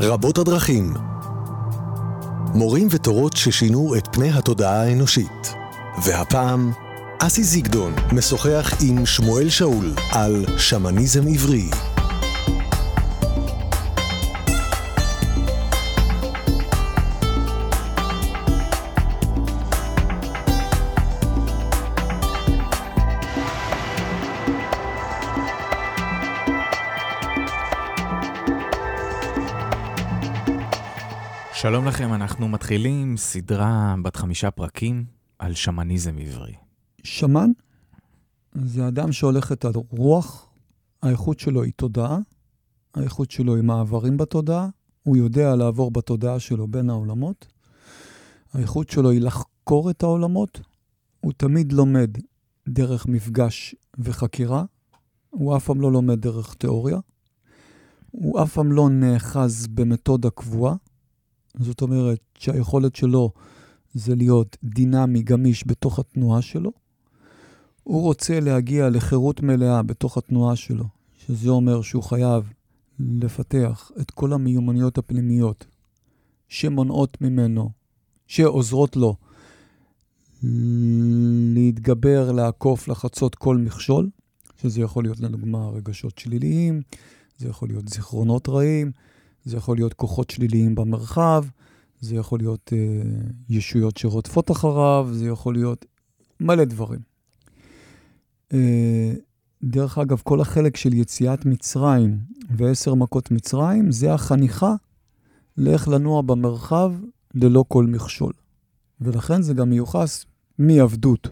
רבות הדרכים. מורים ותורות ששינו את פני התודעה האנושית. והפעם, אסי זיגדון משוחח עם שמואל שאול על שמניזם עברי. שלום לכם, אנחנו מתחילים סדרה בת חמישה פרקים על שמניזם עברי. שמן זה אדם שהולך את הרוח, האיכות שלו היא תודעה, האיכות שלו היא מעברים בתודעה, הוא יודע לעבור בתודעה שלו בין העולמות, האיכות שלו היא לחקור את העולמות, הוא תמיד לומד דרך מפגש וחקירה, הוא אף פעם לא לומד דרך תיאוריה, הוא אף פעם לא נאחז במתודה קבועה, זאת אומרת שהיכולת שלו זה להיות דינמי, גמיש בתוך התנועה שלו. הוא רוצה להגיע לחירות מלאה בתוך התנועה שלו, שזה אומר שהוא חייב לפתח את כל המיומנויות הפנימיות שמונעות ממנו, שעוזרות לו להתגבר, לעקוף, לחצות כל מכשול, שזה יכול להיות לדוגמה רגשות שליליים, זה יכול להיות זיכרונות רעים, זה יכול להיות כוחות שליליים במרחב, זה יכול להיות אה, ישויות שרודפות אחריו, זה יכול להיות מלא דברים. אה, דרך אגב, כל החלק של יציאת מצרים ועשר מכות מצרים, זה החניכה לאיך לנוע במרחב ללא כל מכשול. ולכן זה גם מיוחס מעבדות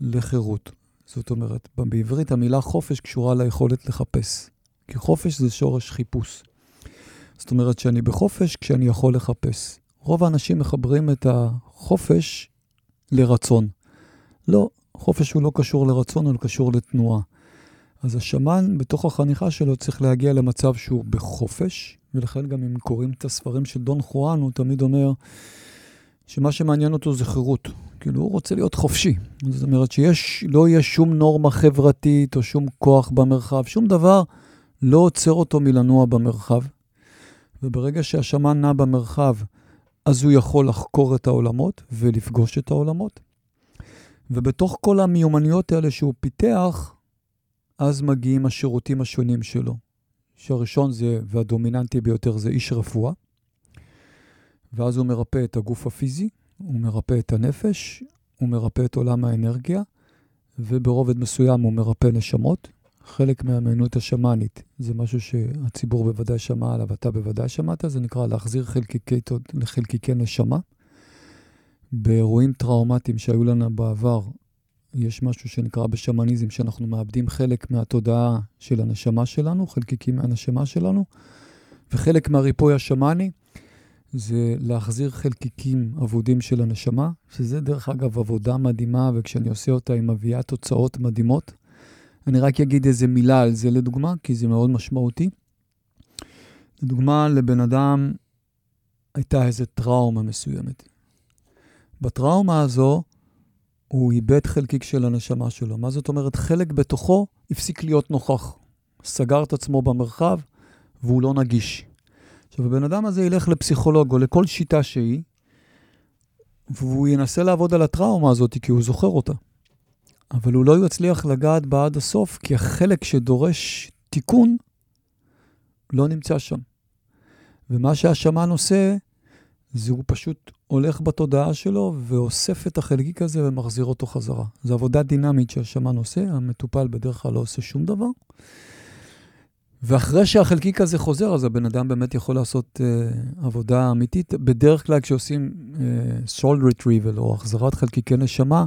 לחירות. זאת אומרת, בעברית המילה חופש קשורה ליכולת לחפש. כי חופש זה שורש חיפוש. זאת אומרת שאני בחופש כשאני יכול לחפש. רוב האנשים מחברים את החופש לרצון. לא, חופש הוא לא קשור לרצון, הוא קשור לתנועה. אז השמן, בתוך החניכה שלו, צריך להגיע למצב שהוא בחופש, ולכן גם אם קוראים את הספרים של דון חואן, הוא תמיד אומר שמה שמעניין אותו זה חירות. כאילו, הוא רוצה להיות חופשי. זאת אומרת שיש, לא יהיה שום נורמה חברתית או שום כוח במרחב, שום דבר לא עוצר אותו מלנוע במרחב. וברגע שהשמן נע במרחב, אז הוא יכול לחקור את העולמות ולפגוש את העולמות. ובתוך כל המיומנויות האלה שהוא פיתח, אז מגיעים השירותים השונים שלו. שהראשון זה, והדומיננטי ביותר, זה איש רפואה. ואז הוא מרפא את הגוף הפיזי, הוא מרפא את הנפש, הוא מרפא את עולם האנרגיה, וברובד מסוים הוא מרפא נשמות, חלק מהאמינות השמאנית. זה משהו שהציבור בוודאי שמע עליו, אתה בוודאי שמעת, זה נקרא להחזיר חלקיקי, לחלקיקי נשמה. באירועים טראומטיים שהיו לנו בעבר, יש משהו שנקרא בשמניזם, שאנחנו מאבדים חלק מהתודעה של הנשמה שלנו, חלקיקים מהנשמה שלנו, וחלק מהריפוי השמאני זה להחזיר חלקיקים אבודים של הנשמה, שזה דרך אגב עבודה מדהימה, וכשאני עושה אותה היא מביאה תוצאות מדהימות. אני רק אגיד איזה מילה על זה לדוגמה, כי זה מאוד משמעותי. לדוגמה, לבן אדם הייתה איזו טראומה מסוימת. בטראומה הזו, הוא איבד חלקיק של הנשמה שלו. מה זאת אומרת? חלק בתוכו הפסיק להיות נוכח. סגר את עצמו במרחב, והוא לא נגיש. עכשיו, הבן אדם הזה ילך לפסיכולוג או לכל שיטה שהיא, והוא ינסה לעבוד על הטראומה הזאת, כי הוא זוכר אותה. אבל הוא לא יצליח לגעת בה עד הסוף, כי החלק שדורש תיקון לא נמצא שם. ומה שהשמן עושה, זה הוא פשוט הולך בתודעה שלו ואוסף את החלקיק הזה ומחזיר אותו חזרה. זו עבודה דינמית שהשמן עושה, המטופל בדרך כלל לא עושה שום דבר. ואחרי שהחלקיק הזה חוזר, אז הבן אדם באמת יכול לעשות uh, עבודה אמיתית. בדרך כלל כשעושים uh, soul retrieval או החזרת חלקיקי נשמה,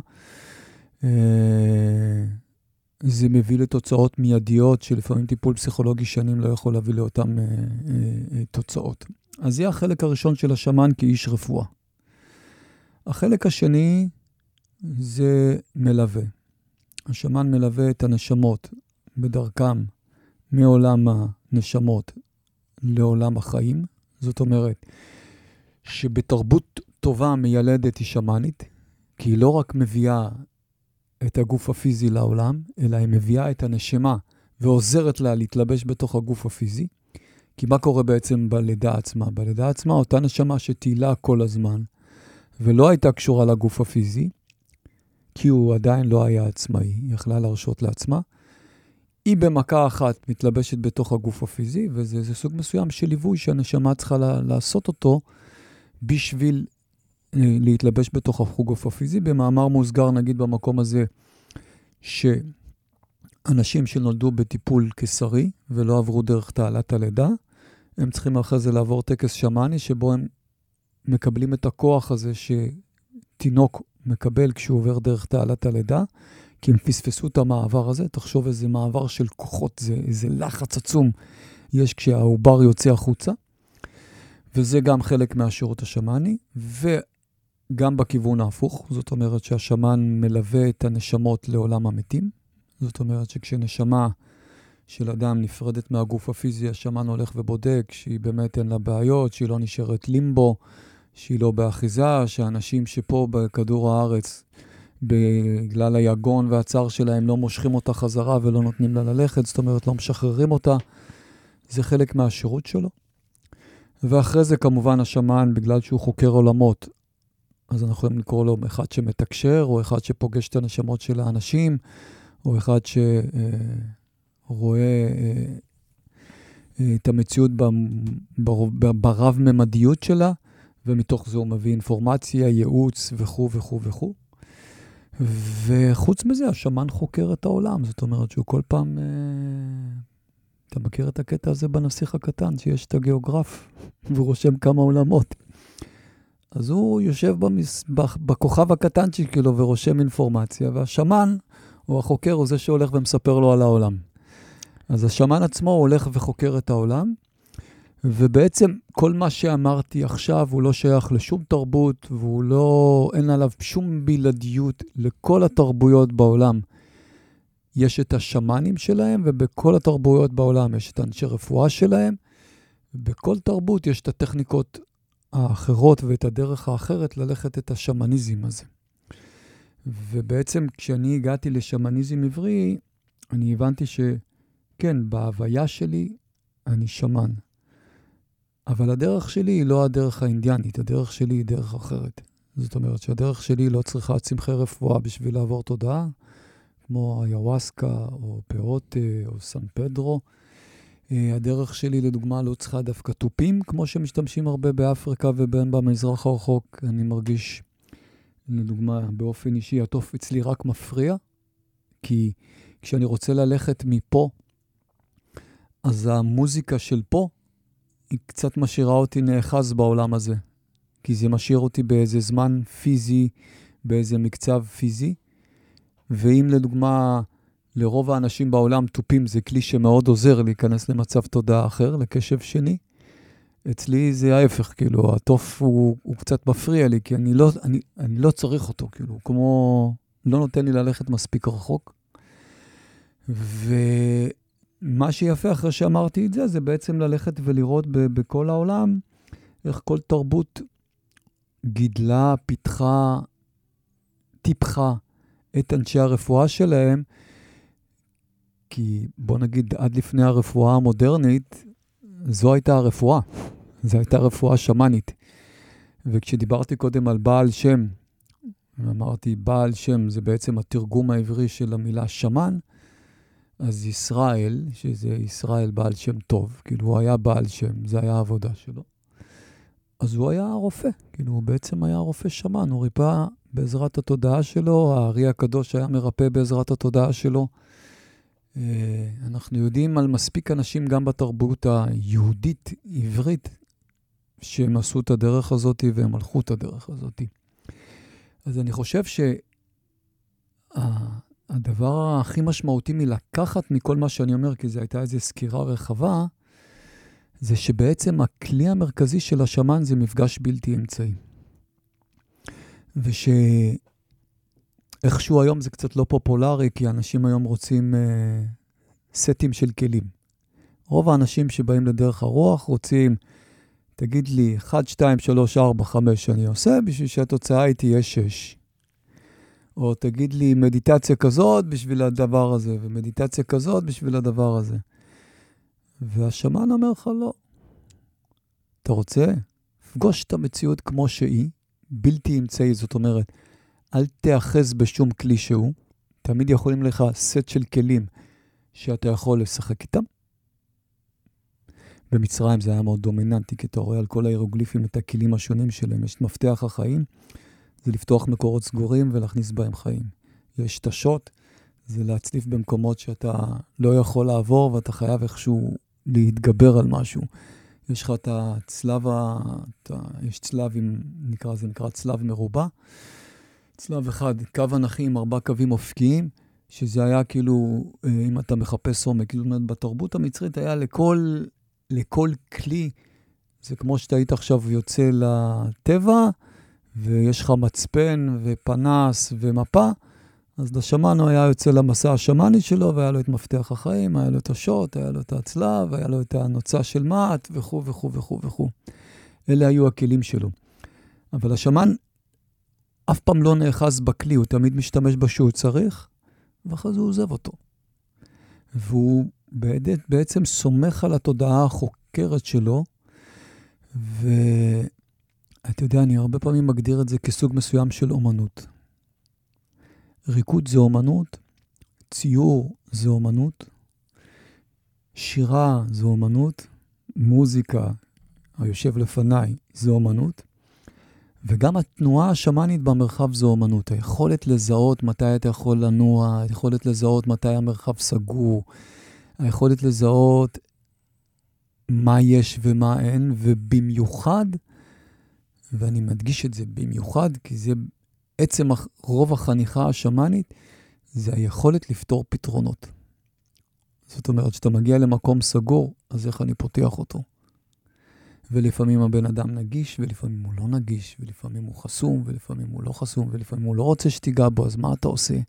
זה מביא לתוצאות מיידיות, שלפעמים טיפול פסיכולוגי שנים לא יכול להביא לאותן אה, אה, תוצאות. אז זה החלק הראשון של השמן כאיש רפואה. החלק השני זה מלווה. השמן מלווה את הנשמות בדרכם מעולם הנשמות לעולם החיים. זאת אומרת, שבתרבות טובה מיילדת היא שמאנית, כי היא לא רק מביאה את הגוף הפיזי לעולם, אלא היא מביאה את הנשמה ועוזרת לה להתלבש בתוך הגוף הפיזי, כי מה קורה בעצם בלידה עצמה? בלידה עצמה, אותה נשמה שטיילה כל הזמן, ולא הייתה קשורה לגוף הפיזי, כי הוא עדיין לא היה עצמאי, היא יכלה להרשות לעצמה. היא במכה אחת מתלבשת בתוך הגוף הפיזי, וזה סוג מסוים של ליווי שהנשמה צריכה לעשות אותו בשביל להתלבש בתוך הגוף הפיזי. במאמר מוסגר, נגיד במקום הזה, שאנשים שנולדו בטיפול קיסרי ולא עברו דרך תעלת הלידה, הם צריכים אחרי זה לעבור טקס שמאני, שבו הם מקבלים את הכוח הזה שתינוק מקבל כשהוא עובר דרך תעלת הלידה, כי הם פספסו את המעבר הזה. תחשוב איזה מעבר של כוחות, זה, איזה לחץ עצום יש כשהעובר יוצא החוצה. וזה גם חלק מהשירות השמאני, וגם בכיוון ההפוך, זאת אומרת שהשמן מלווה את הנשמות לעולם המתים. זאת אומרת שכשנשמה של אדם נפרדת מהגוף הפיזי, השמן הולך ובודק שהיא באמת אין לה בעיות, שהיא לא נשארת לימבו, שהיא לא באחיזה, שאנשים שפה בכדור הארץ, בגלל היגון והצער שלהם, לא מושכים אותה חזרה ולא נותנים לה ללכת, זאת אומרת, לא משחררים אותה. זה חלק מהשירות שלו. ואחרי זה כמובן השמן, בגלל שהוא חוקר עולמות, אז אנחנו יכולים לקרוא לו אחד שמתקשר, או אחד שפוגש את הנשמות של האנשים, או אחד שרואה אה, אה, את המציאות ברב-ממדיות שלה, ומתוך זה הוא מביא אינפורמציה, ייעוץ וכו' וכו' וכו'. וחוץ מזה, השמן חוקר את העולם, זאת אומרת שהוא כל פעם... אה, אתה מכיר את הקטע הזה בנסיך הקטן, שיש את הגיאוגרף והוא רושם כמה עולמות. אז הוא יושב במס... בכוכב הקטן שלו ורושם אינפורמציה, והשמן, או החוקר, הוא זה שהולך ומספר לו על העולם. אז השמן עצמו הולך וחוקר את העולם, ובעצם כל מה שאמרתי עכשיו הוא לא שייך לשום תרבות, והוא לא, אין עליו שום בלעדיות לכל התרבויות בעולם. יש את השמאנים שלהם, ובכל התרבויות בעולם יש את אנשי רפואה שלהם. בכל תרבות יש את הטכניקות האחרות ואת הדרך האחרת ללכת את השמניזם הזה. ובעצם כשאני הגעתי לשמניזם עברי, אני הבנתי שכן, בהוויה שלי אני שמן. אבל הדרך שלי היא לא הדרך האינדיאנית, הדרך שלי היא דרך אחרת. זאת אומרת שהדרך שלי לא צריכה צמחי רפואה בשביל לעבור תודעה, כמו איוואסקה או פירות או סן פדרו. אה, הדרך שלי, לדוגמה, לא צריכה דווקא תופים, כמו שמשתמשים הרבה באפריקה ובין במזרח הרחוק. אני מרגיש, לדוגמה, באופן אישי, התוף אצלי רק מפריע, כי כשאני רוצה ללכת מפה, אז המוזיקה של פה היא קצת משאירה אותי נאחז בעולם הזה, כי זה משאיר אותי באיזה זמן פיזי, באיזה מקצב פיזי. ואם לדוגמה, לרוב האנשים בעולם תופים זה כלי שמאוד עוזר להיכנס למצב תודעה אחר, לקשב שני, אצלי זה ההפך, כאילו, התוף הוא, הוא קצת מפריע לי, כי אני לא, אני, אני לא צריך אותו, כאילו, הוא כמו, לא נותן לי ללכת מספיק רחוק. ו... מה שיפה אחרי שאמרתי את זה, זה בעצם ללכת ולראות ב- בכל העולם איך כל תרבות גידלה, פיתחה, טיפחה את אנשי הרפואה שלהם, כי בוא נגיד, עד לפני הרפואה המודרנית, זו הייתה הרפואה. זו הייתה רפואה שמאנית. וכשדיברתי קודם על בעל שם, אמרתי, בעל שם זה בעצם התרגום העברי של המילה שמן, אז ישראל, שזה ישראל בעל שם טוב, כאילו הוא היה בעל שם, זה היה העבודה שלו. אז הוא היה רופא, כאילו הוא בעצם היה רופא שמן, הוא ריפא בעזרת התודעה שלו, הארי הקדוש היה מרפא בעזרת התודעה שלו. אה, אנחנו יודעים על מספיק אנשים גם בתרבות היהודית-עברית שהם עשו את הדרך הזאת והם הלכו את הדרך הזאת. אז אני חושב שה... הדבר הכי משמעותי מלקחת מכל מה שאני אומר, כי זו הייתה איזו סקירה רחבה, זה שבעצם הכלי המרכזי של השמן זה מפגש בלתי אמצעי. ושאיכשהו היום זה קצת לא פופולרי, כי אנשים היום רוצים אה, סטים של כלים. רוב האנשים שבאים לדרך הרוח רוצים, תגיד לי, 1, 2, 3, 4, 5 אני עושה, בשביל שהתוצאה היא תהיה 6. או תגיד לי מדיטציה כזאת בשביל הדבר הזה, ומדיטציה כזאת בשביל הדבר הזה. והשמן אומר לך, לא, אתה רוצה? פגוש את המציאות כמו שהיא, בלתי אמצעי, זאת אומרת, אל תאחז בשום כלי שהוא. תמיד יכולים לך סט של כלים שאתה יכול לשחק איתם. במצרים זה היה מאוד דומיננטי, כי אתה רואה על כל ההירוגליפים את הכלים השונים שלהם. יש מפתח החיים, זה לפתוח מקורות סגורים ולהכניס בהם חיים. יש תשות, זה להצליף במקומות שאתה לא יכול לעבור ואתה חייב איכשהו להתגבר על משהו. יש לך את הצלב. את ה... יש צלב עם, נקרא, זה נקרא צלב מרובע. צלב אחד, קו אנכי עם ארבע קווים אופקיים, שזה היה כאילו, אה, אם אתה מחפש עומק, זאת אומרת, בתרבות המצרית היה לכל, לכל כלי, זה כמו שאתה היית עכשיו יוצא לטבע, ויש לך מצפן ופנס ומפה, אז לשמן הוא היה יוצא למסע השמאני שלו, והיה לו את מפתח החיים, היה לו את השוט, היה לו את הצלב, היה לו את הנוצה של מעט, וכו' וכו' וכו'. אלה היו הכלים שלו. אבל השמן אף פעם לא נאחז בכלי, הוא תמיד משתמש בה שהוא צריך, ואחרי זה הוא עוזב אותו. והוא בעצם סומך על התודעה החוקרת שלו, ואתה יודע, אני הרבה פעמים מגדיר את זה כסוג מסוים של אומנות. ריקוד זה אומנות, ציור זה אומנות, שירה זה אומנות, מוזיקה, היושב לפניי, זה אומנות, וגם התנועה השמאנית במרחב זו אומנות. היכולת לזהות מתי אתה יכול לנוע, היכולת לזהות מתי המרחב סגור, היכולת לזהות מה יש ומה אין, ובמיוחד, ואני מדגיש את זה במיוחד, כי זה עצם רוב החניכה השמאנית, זה היכולת לפתור פתרונות. זאת אומרת, כשאתה מגיע למקום סגור, אז איך אני פותח אותו? ולפעמים הבן אדם נגיש, ולפעמים הוא לא נגיש, ולפעמים הוא חסום, ולפעמים הוא לא חסום, ולפעמים הוא לא רוצה שתיגע בו, אז מה אתה עושה?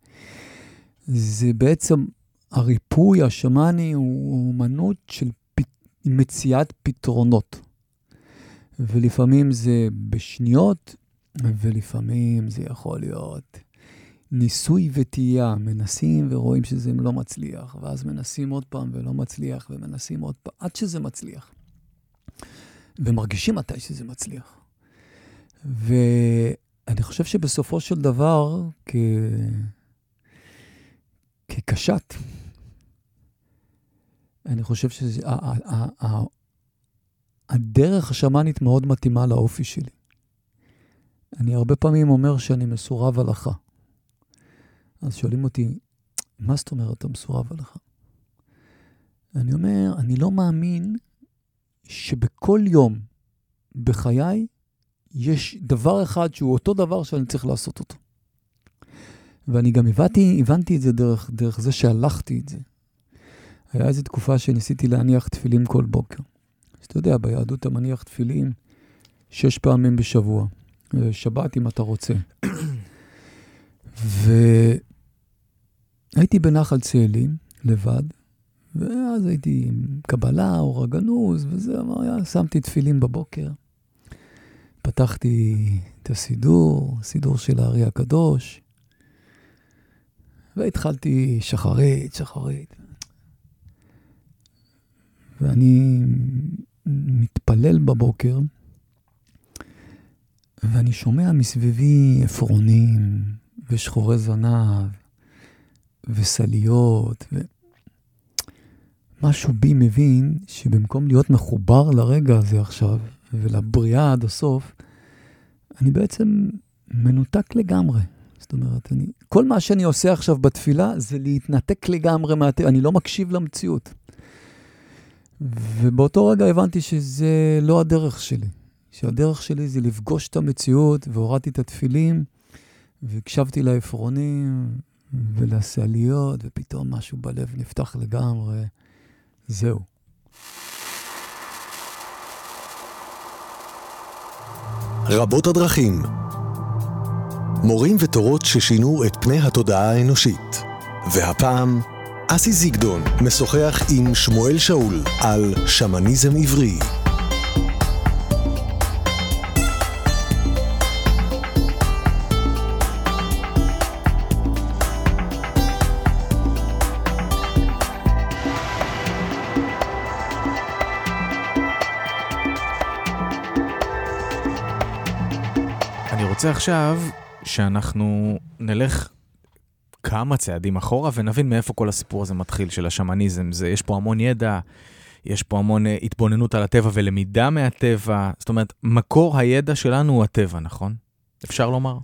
זה בעצם, הריפוי השמאני הוא אומנות של פ... מציאת פתרונות. ולפעמים זה בשניות, ולפעמים זה יכול להיות ניסוי וטעייה, מנסים ורואים שזה לא מצליח, ואז מנסים עוד פעם ולא מצליח, ומנסים עוד פעם, עד שזה מצליח. ומרגישים מתי שזה מצליח. ואני חושב שבסופו של דבר, כ... כקשת, אני חושב שהדרך השמאנית מאוד מתאימה לאופי שלי. אני הרבה פעמים אומר שאני מסורב הלכה. אז שואלים אותי, מה זאת אומרת אתה מסורב הלכה? אני אומר, אני לא מאמין שבכל יום בחיי יש דבר אחד שהוא אותו דבר שאני צריך לעשות אותו. ואני גם הבנתי, הבנתי את זה דרך, דרך זה שהלכתי את זה. היה איזו תקופה שניסיתי להניח תפילין כל בוקר. אז אתה יודע, ביהדות אתה מניח תפילין שש פעמים בשבוע. שבת אם אתה רוצה. והייתי בנחל צאלים, לבד, ואז הייתי עם קבלה, אור הגנוז, וזה, שמתי תפילין בבוקר. פתחתי את הסידור, סידור של הארי הקדוש, והתחלתי שחרית, שחרית. ואני מתפלל בבוקר, ואני שומע מסביבי עפרונים ושחורי זנב וסליות, ומשהו בי מבין שבמקום להיות מחובר לרגע הזה עכשיו ולבריאה עד הסוף, אני בעצם מנותק לגמרי. זאת אומרת, אני, כל מה שאני עושה עכשיו בתפילה זה להתנתק לגמרי מהטבע, אני לא מקשיב למציאות. ובאותו רגע הבנתי שזה לא הדרך שלי. שהדרך שלי זה לפגוש את המציאות, והורדתי את התפילים, והקשבתי לעפרונים ולסעליות, ופתאום משהו בלב נפתח לגמרי. זהו. רבות הדרכים. מורים ותורות ששינו את פני התודעה האנושית. והפעם, אסי זיגדון משוחח עם שמואל שאול על שמניזם עברי. רוצה עכשיו שאנחנו נלך כמה צעדים אחורה ונבין מאיפה כל הסיפור הזה מתחיל של השמניזם. זה, יש פה המון ידע, יש פה המון אה, התבוננות על הטבע ולמידה מהטבע. זאת אומרת, מקור הידע שלנו הוא הטבע, נכון? אפשר לומר?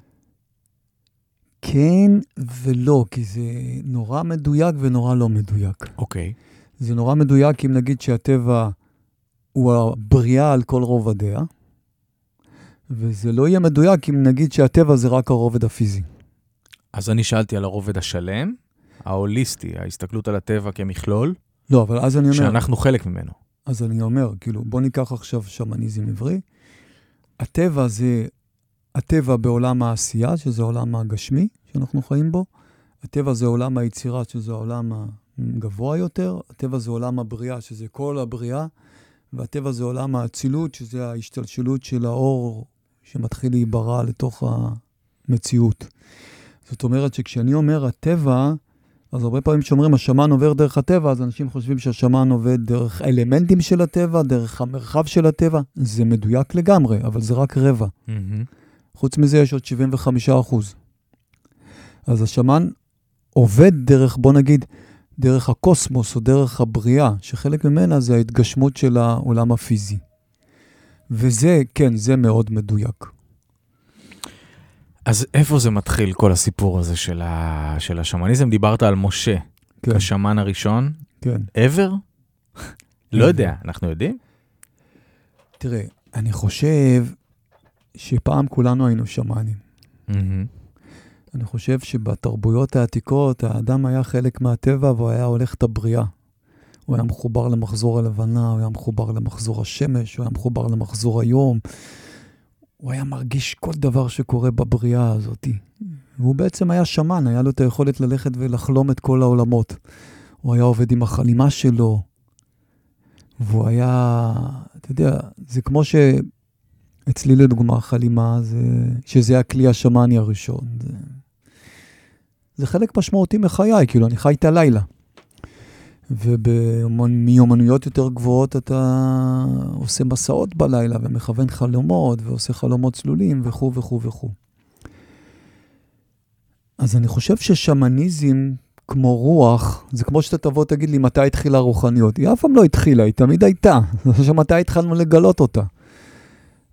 כן ולא, כי זה נורא מדויק ונורא לא מדויק. אוקיי. זה נורא מדויק אם נגיד שהטבע הוא הבריאה על כל רובדיה, וזה לא יהיה מדויק אם נגיד שהטבע זה רק הרובד הפיזי. אז אני שאלתי על הרובד השלם, ההוליסטי, ההסתכלות על הטבע כמכלול, לא, אבל אז אני אומר, שאנחנו חלק ממנו. אז אני אומר, כאילו, בוא ניקח עכשיו שמניזם עברי. הטבע זה הטבע בעולם העשייה, שזה העולם הגשמי שאנחנו חיים בו. הטבע זה עולם היצירה, שזה העולם הגבוה יותר. הטבע זה עולם הבריאה, שזה כל הבריאה. והטבע זה עולם האצילות, שזה ההשתלשלות של האור שמתחיל להיברא לתוך המציאות. זאת אומרת שכשאני אומר הטבע, אז הרבה פעמים כשאומרים השמן עובר דרך הטבע, אז אנשים חושבים שהשמן עובד דרך האלמנטים של הטבע, דרך המרחב של הטבע. זה מדויק לגמרי, אבל זה רק רבע. Mm-hmm. חוץ מזה יש עוד 75 אחוז. אז השמן עובד דרך, בוא נגיד, דרך הקוסמוס או דרך הבריאה, שחלק ממנה זה ההתגשמות של העולם הפיזי. וזה, כן, זה מאוד מדויק. אז איפה זה מתחיל, כל הסיפור הזה של, ה... של השמניזם? דיברת על משה, כן, השמן הראשון. כן. ever? לא יודע, אנחנו יודעים? תראה, אני חושב שפעם כולנו היינו שמנים. אני חושב שבתרבויות העתיקות, האדם היה חלק מהטבע והוא היה הולך את הבריאה. הוא היה מחובר למחזור הלבנה, הוא היה מחובר למחזור השמש, הוא היה מחובר למחזור היום. הוא היה מרגיש כל דבר שקורה בבריאה הזאת. והוא בעצם היה שמן, היה לו את היכולת ללכת ולחלום את כל העולמות. הוא היה עובד עם החלימה שלו, והוא היה, אתה יודע, זה כמו שאצלי לדוגמה חלימה, זה, שזה הכלי השמני הראשון. זה, זה חלק משמעותי מחיי, כאילו, אני חי את הלילה. ובמיומנויות יותר גבוהות אתה עושה מסעות בלילה ומכוון חלומות ועושה חלומות צלולים וכו' וכו' וכו'. אז אני חושב ששמניזם, כמו רוח, זה כמו שאתה תבוא תגיד לי מתי התחילה הרוחניות. היא אף פעם לא התחילה, היא תמיד הייתה. זה חושב מתי התחלנו לגלות אותה.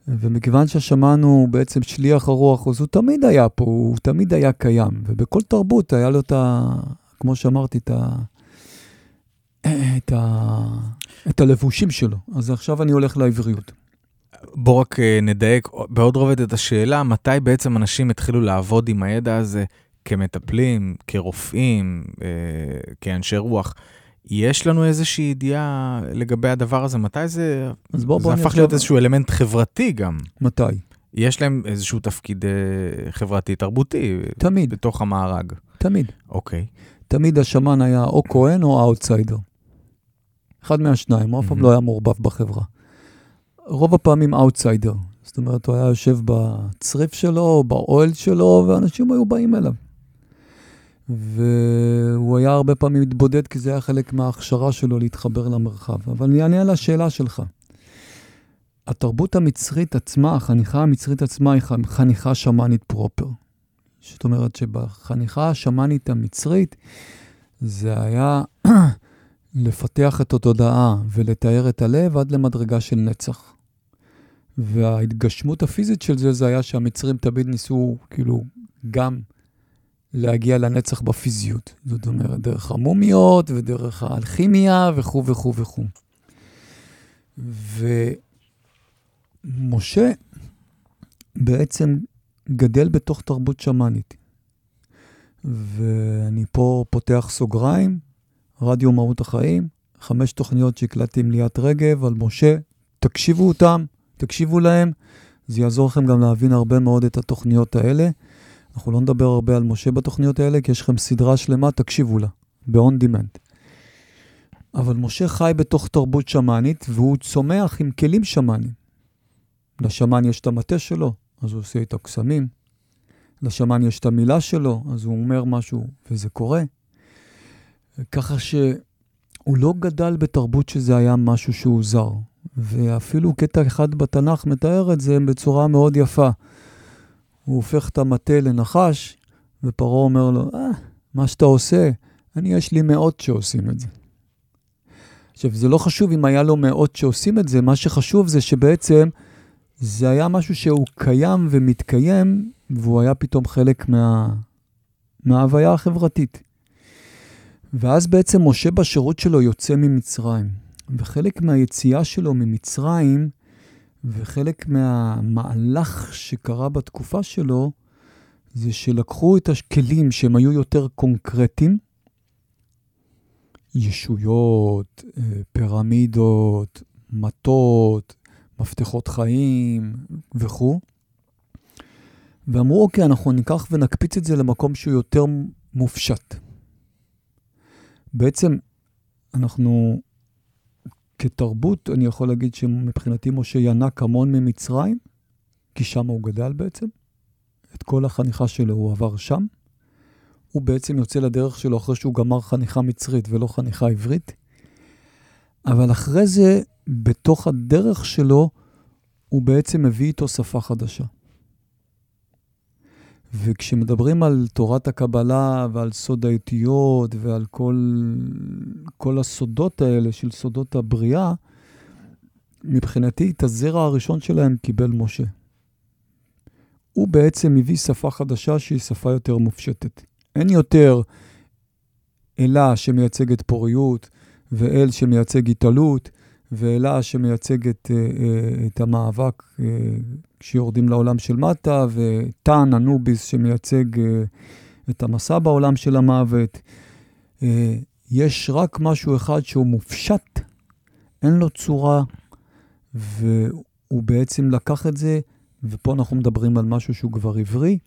ומכיוון שהשמן הוא בעצם שליח הרוח, אז הוא תמיד היה פה, הוא תמיד היה קיים. ובכל תרבות היה לו את ה... כמו שאמרתי, את ה... את, ה... את הלבושים שלו. אז עכשיו אני הולך לעבריות. בוא רק אה, נדייק בעוד רובד את השאלה, מתי בעצם אנשים התחילו לעבוד עם הידע הזה כמטפלים, כרופאים, אה, כאנשי רוח? יש לנו איזושהי ידיעה לגבי הדבר הזה? מתי זה, אז בוא, זה בוא הפך נחשוב- להיות איזשהו אלמנט חברתי גם? מתי? יש להם איזשהו תפקיד אה, חברתי, תרבותי, תמיד, בתוך המארג. תמיד. אוקיי. תמיד השאמאן היה או כהן או אאוטסיידר. אחד מהשניים, הוא אף פעם. לא היה מעורבב בחברה. רוב הפעמים אאוטסיידר. זאת אומרת, הוא היה יושב בצריף שלו, באוהל שלו, ואנשים היו באים אליו. והוא היה הרבה פעמים מתבודד, כי זה היה חלק מההכשרה שלו להתחבר למרחב. אבל אני אענה על השאלה שלך. התרבות המצרית עצמה, החניכה המצרית עצמה היא חניכה שמאנית פרופר. זאת אומרת שבחניכה השמאנית המצרית זה היה לפתח את התודעה ולתאר את הלב עד למדרגה של נצח. וההתגשמות הפיזית של זה, זה היה שהמצרים תמיד ניסו, כאילו, גם להגיע לנצח בפיזיות. זאת אומרת, דרך המומיות ודרך האלכימיה וכו' וכו' וכו'. ומשה בעצם גדל בתוך תרבות שמאנית. ואני פה פותח סוגריים, רדיו מהות החיים, חמש תוכניות שהקלטתי עם ליאת רגב על משה, תקשיבו אותם, תקשיבו להם, זה יעזור לכם גם להבין הרבה מאוד את התוכניות האלה. אנחנו לא נדבר הרבה על משה בתוכניות האלה, כי יש לכם סדרה שלמה, תקשיבו לה, ב-on demand. אבל משה חי בתוך תרבות שמאנית, והוא צומח עם כלים שמאניים. לשמן יש את המטה שלו, אז הוא עושה איתו קסמים. לשמן יש את המילה שלו, אז הוא אומר משהו, וזה קורה. ככה שהוא לא גדל בתרבות שזה היה משהו שהוא זר. ואפילו קטע אחד בתנ"ך מתאר את זה בצורה מאוד יפה. הוא הופך את המטה לנחש, ופרעה אומר לו, אה, מה שאתה עושה, אני, יש לי מאות שעושים את זה. עכשיו, זה לא חשוב אם היה לו מאות שעושים את זה, מה שחשוב זה שבעצם זה היה משהו שהוא קיים ומתקיים, והוא היה פתאום חלק מה... מההוויה החברתית. ואז בעצם משה בשירות שלו יוצא ממצרים. וחלק מהיציאה שלו ממצרים, וחלק מהמהלך שקרה בתקופה שלו, זה שלקחו את הכלים שהם היו יותר קונקרטיים, ישויות, אה, פירמידות, מטות, מפתחות חיים וכו', ואמרו, אוקיי, אנחנו ניקח ונקפיץ את זה למקום שהוא יותר מופשט. בעצם אנחנו כתרבות, אני יכול להגיד שמבחינתי משה ינק המון ממצרים, כי שם הוא גדל בעצם. את כל החניכה שלו הוא עבר שם. הוא בעצם יוצא לדרך שלו אחרי שהוא גמר חניכה מצרית ולא חניכה עברית. אבל אחרי זה, בתוך הדרך שלו, הוא בעצם מביא איתו שפה חדשה. וכשמדברים על תורת הקבלה ועל סוד האותיות ועל כל, כל הסודות האלה של סודות הבריאה, מבחינתי את הזרע הראשון שלהם קיבל משה. הוא בעצם מביא שפה חדשה שהיא שפה יותר מופשטת. אין יותר אלה שמייצגת פוריות, ואל שמייצג התעלות, ואלה שמייצגת uh, uh, את המאבק uh, כשיורדים לעולם של מטה, וטאן, אנוביס, שמייצג את המסע בעולם של המוות. יש רק משהו אחד שהוא מופשט, אין לו צורה, והוא בעצם לקח את זה, ופה אנחנו מדברים על משהו שהוא כבר עברי,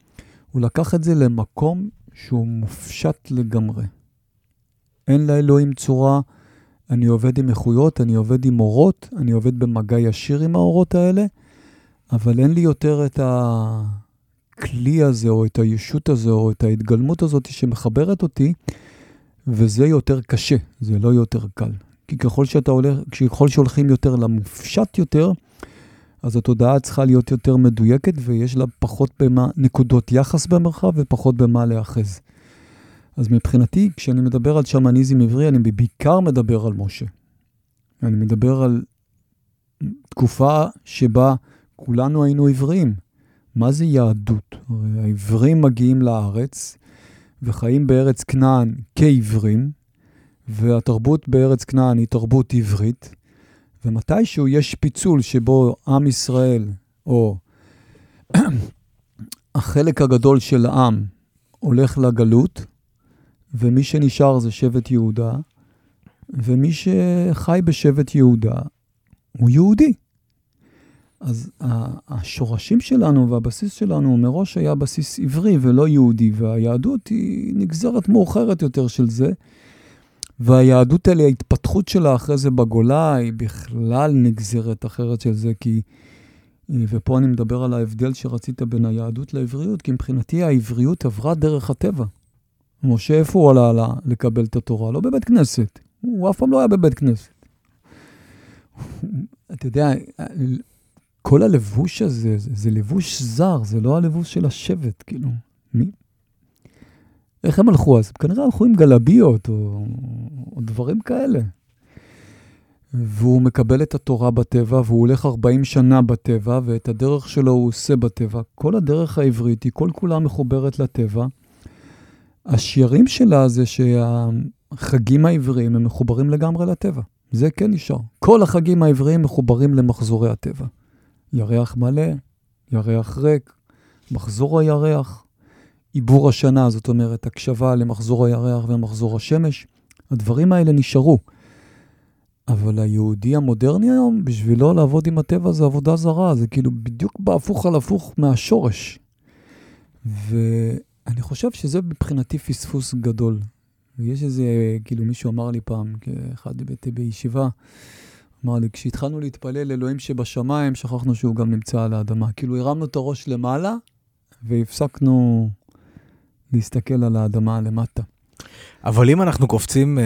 הוא לקח את זה למקום שהוא מופשט לגמרי. אין לאלוהים צורה, אני עובד עם איכויות, אני עובד עם אורות, אני עובד במגע ישיר עם האורות האלה, אבל אין לי יותר את הכלי הזה, או את הישות הזו, או את ההתגלמות הזאת שמחברת אותי, וזה יותר קשה, זה לא יותר קל. כי ככל שאתה הולך, ככל שהולכים יותר למופשט יותר, אז התודעה צריכה להיות יותר מדויקת, ויש לה פחות במה, נקודות יחס במרחב ופחות במה להיאחז. אז מבחינתי, כשאני מדבר על שמניזם עברי, אני בעיקר מדבר על משה. אני מדבר על תקופה שבה כולנו היינו עבריים. מה זה יהדות? העברים מגיעים לארץ וחיים בארץ כנען כעברים, והתרבות בארץ כנען היא תרבות עברית, ומתישהו יש פיצול שבו עם ישראל, או החלק הגדול של העם, הולך לגלות, ומי שנשאר זה שבט יהודה, ומי שחי בשבט יהודה הוא יהודי. אז השורשים שלנו והבסיס שלנו מראש היה בסיס עברי ולא יהודי, והיהדות היא נגזרת מאוחרת יותר של זה. והיהדות האלה, ההתפתחות שלה אחרי זה בגולה, היא בכלל נגזרת אחרת של זה, כי... ופה אני מדבר על ההבדל שרצית בין היהדות לעבריות, כי מבחינתי העבריות עברה דרך הטבע. משה, איפה הוא עלה לקבל את התורה? לא בבית כנסת. הוא אף פעם לא היה בבית כנסת. אתה יודע, כל הלבוש הזה, זה, זה לבוש זר, זה לא הלבוש של השבט, כאילו. מי? איך הם הלכו אז? כנראה הלכו עם גלביות או, או דברים כאלה. והוא מקבל את התורה בטבע, והוא הולך 40 שנה בטבע, ואת הדרך שלו הוא עושה בטבע. כל הדרך העברית היא כל כולה מחוברת לטבע. השירים שלה זה שהחגים העבריים הם מחוברים לגמרי לטבע. זה כן נשאר. כל החגים העבריים מחוברים למחזורי הטבע. ירח מלא, ירח ריק, מחזור הירח, עיבור השנה, זאת אומרת, הקשבה למחזור הירח ומחזור השמש. הדברים האלה נשארו. אבל היהודי המודרני היום, בשבילו לעבוד עם הטבע זה עבודה זרה, זה כאילו בדיוק בהפוך על הפוך מהשורש. ואני חושב שזה מבחינתי פספוס גדול. ויש איזה, כאילו מישהו אמר לי פעם, כאחד בישיבה, אמר לי, כשהתחלנו להתפלל אלוהים שבשמיים, שכחנו שהוא גם נמצא על האדמה. כאילו הרמנו את הראש למעלה, והפסקנו להסתכל על האדמה למטה. אבל אם אנחנו קופצים uh,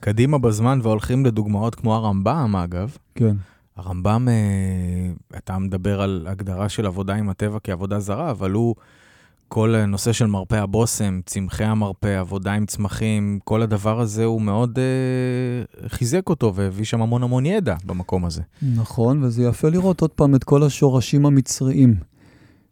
קדימה בזמן והולכים לדוגמאות כמו הרמב"ם, אגב, כן. הרמב"ם, אה, אתה מדבר על הגדרה של עבודה עם הטבע כעבודה זרה, אבל הוא, כל הנושא של מרפא הבושם, צמחי המרפא, עבודה עם צמחים, כל הדבר הזה הוא מאוד אה, חיזק אותו והביא שם המון המון ידע במקום הזה. נכון, וזה יפה לראות עוד פעם את כל השורשים המצריים.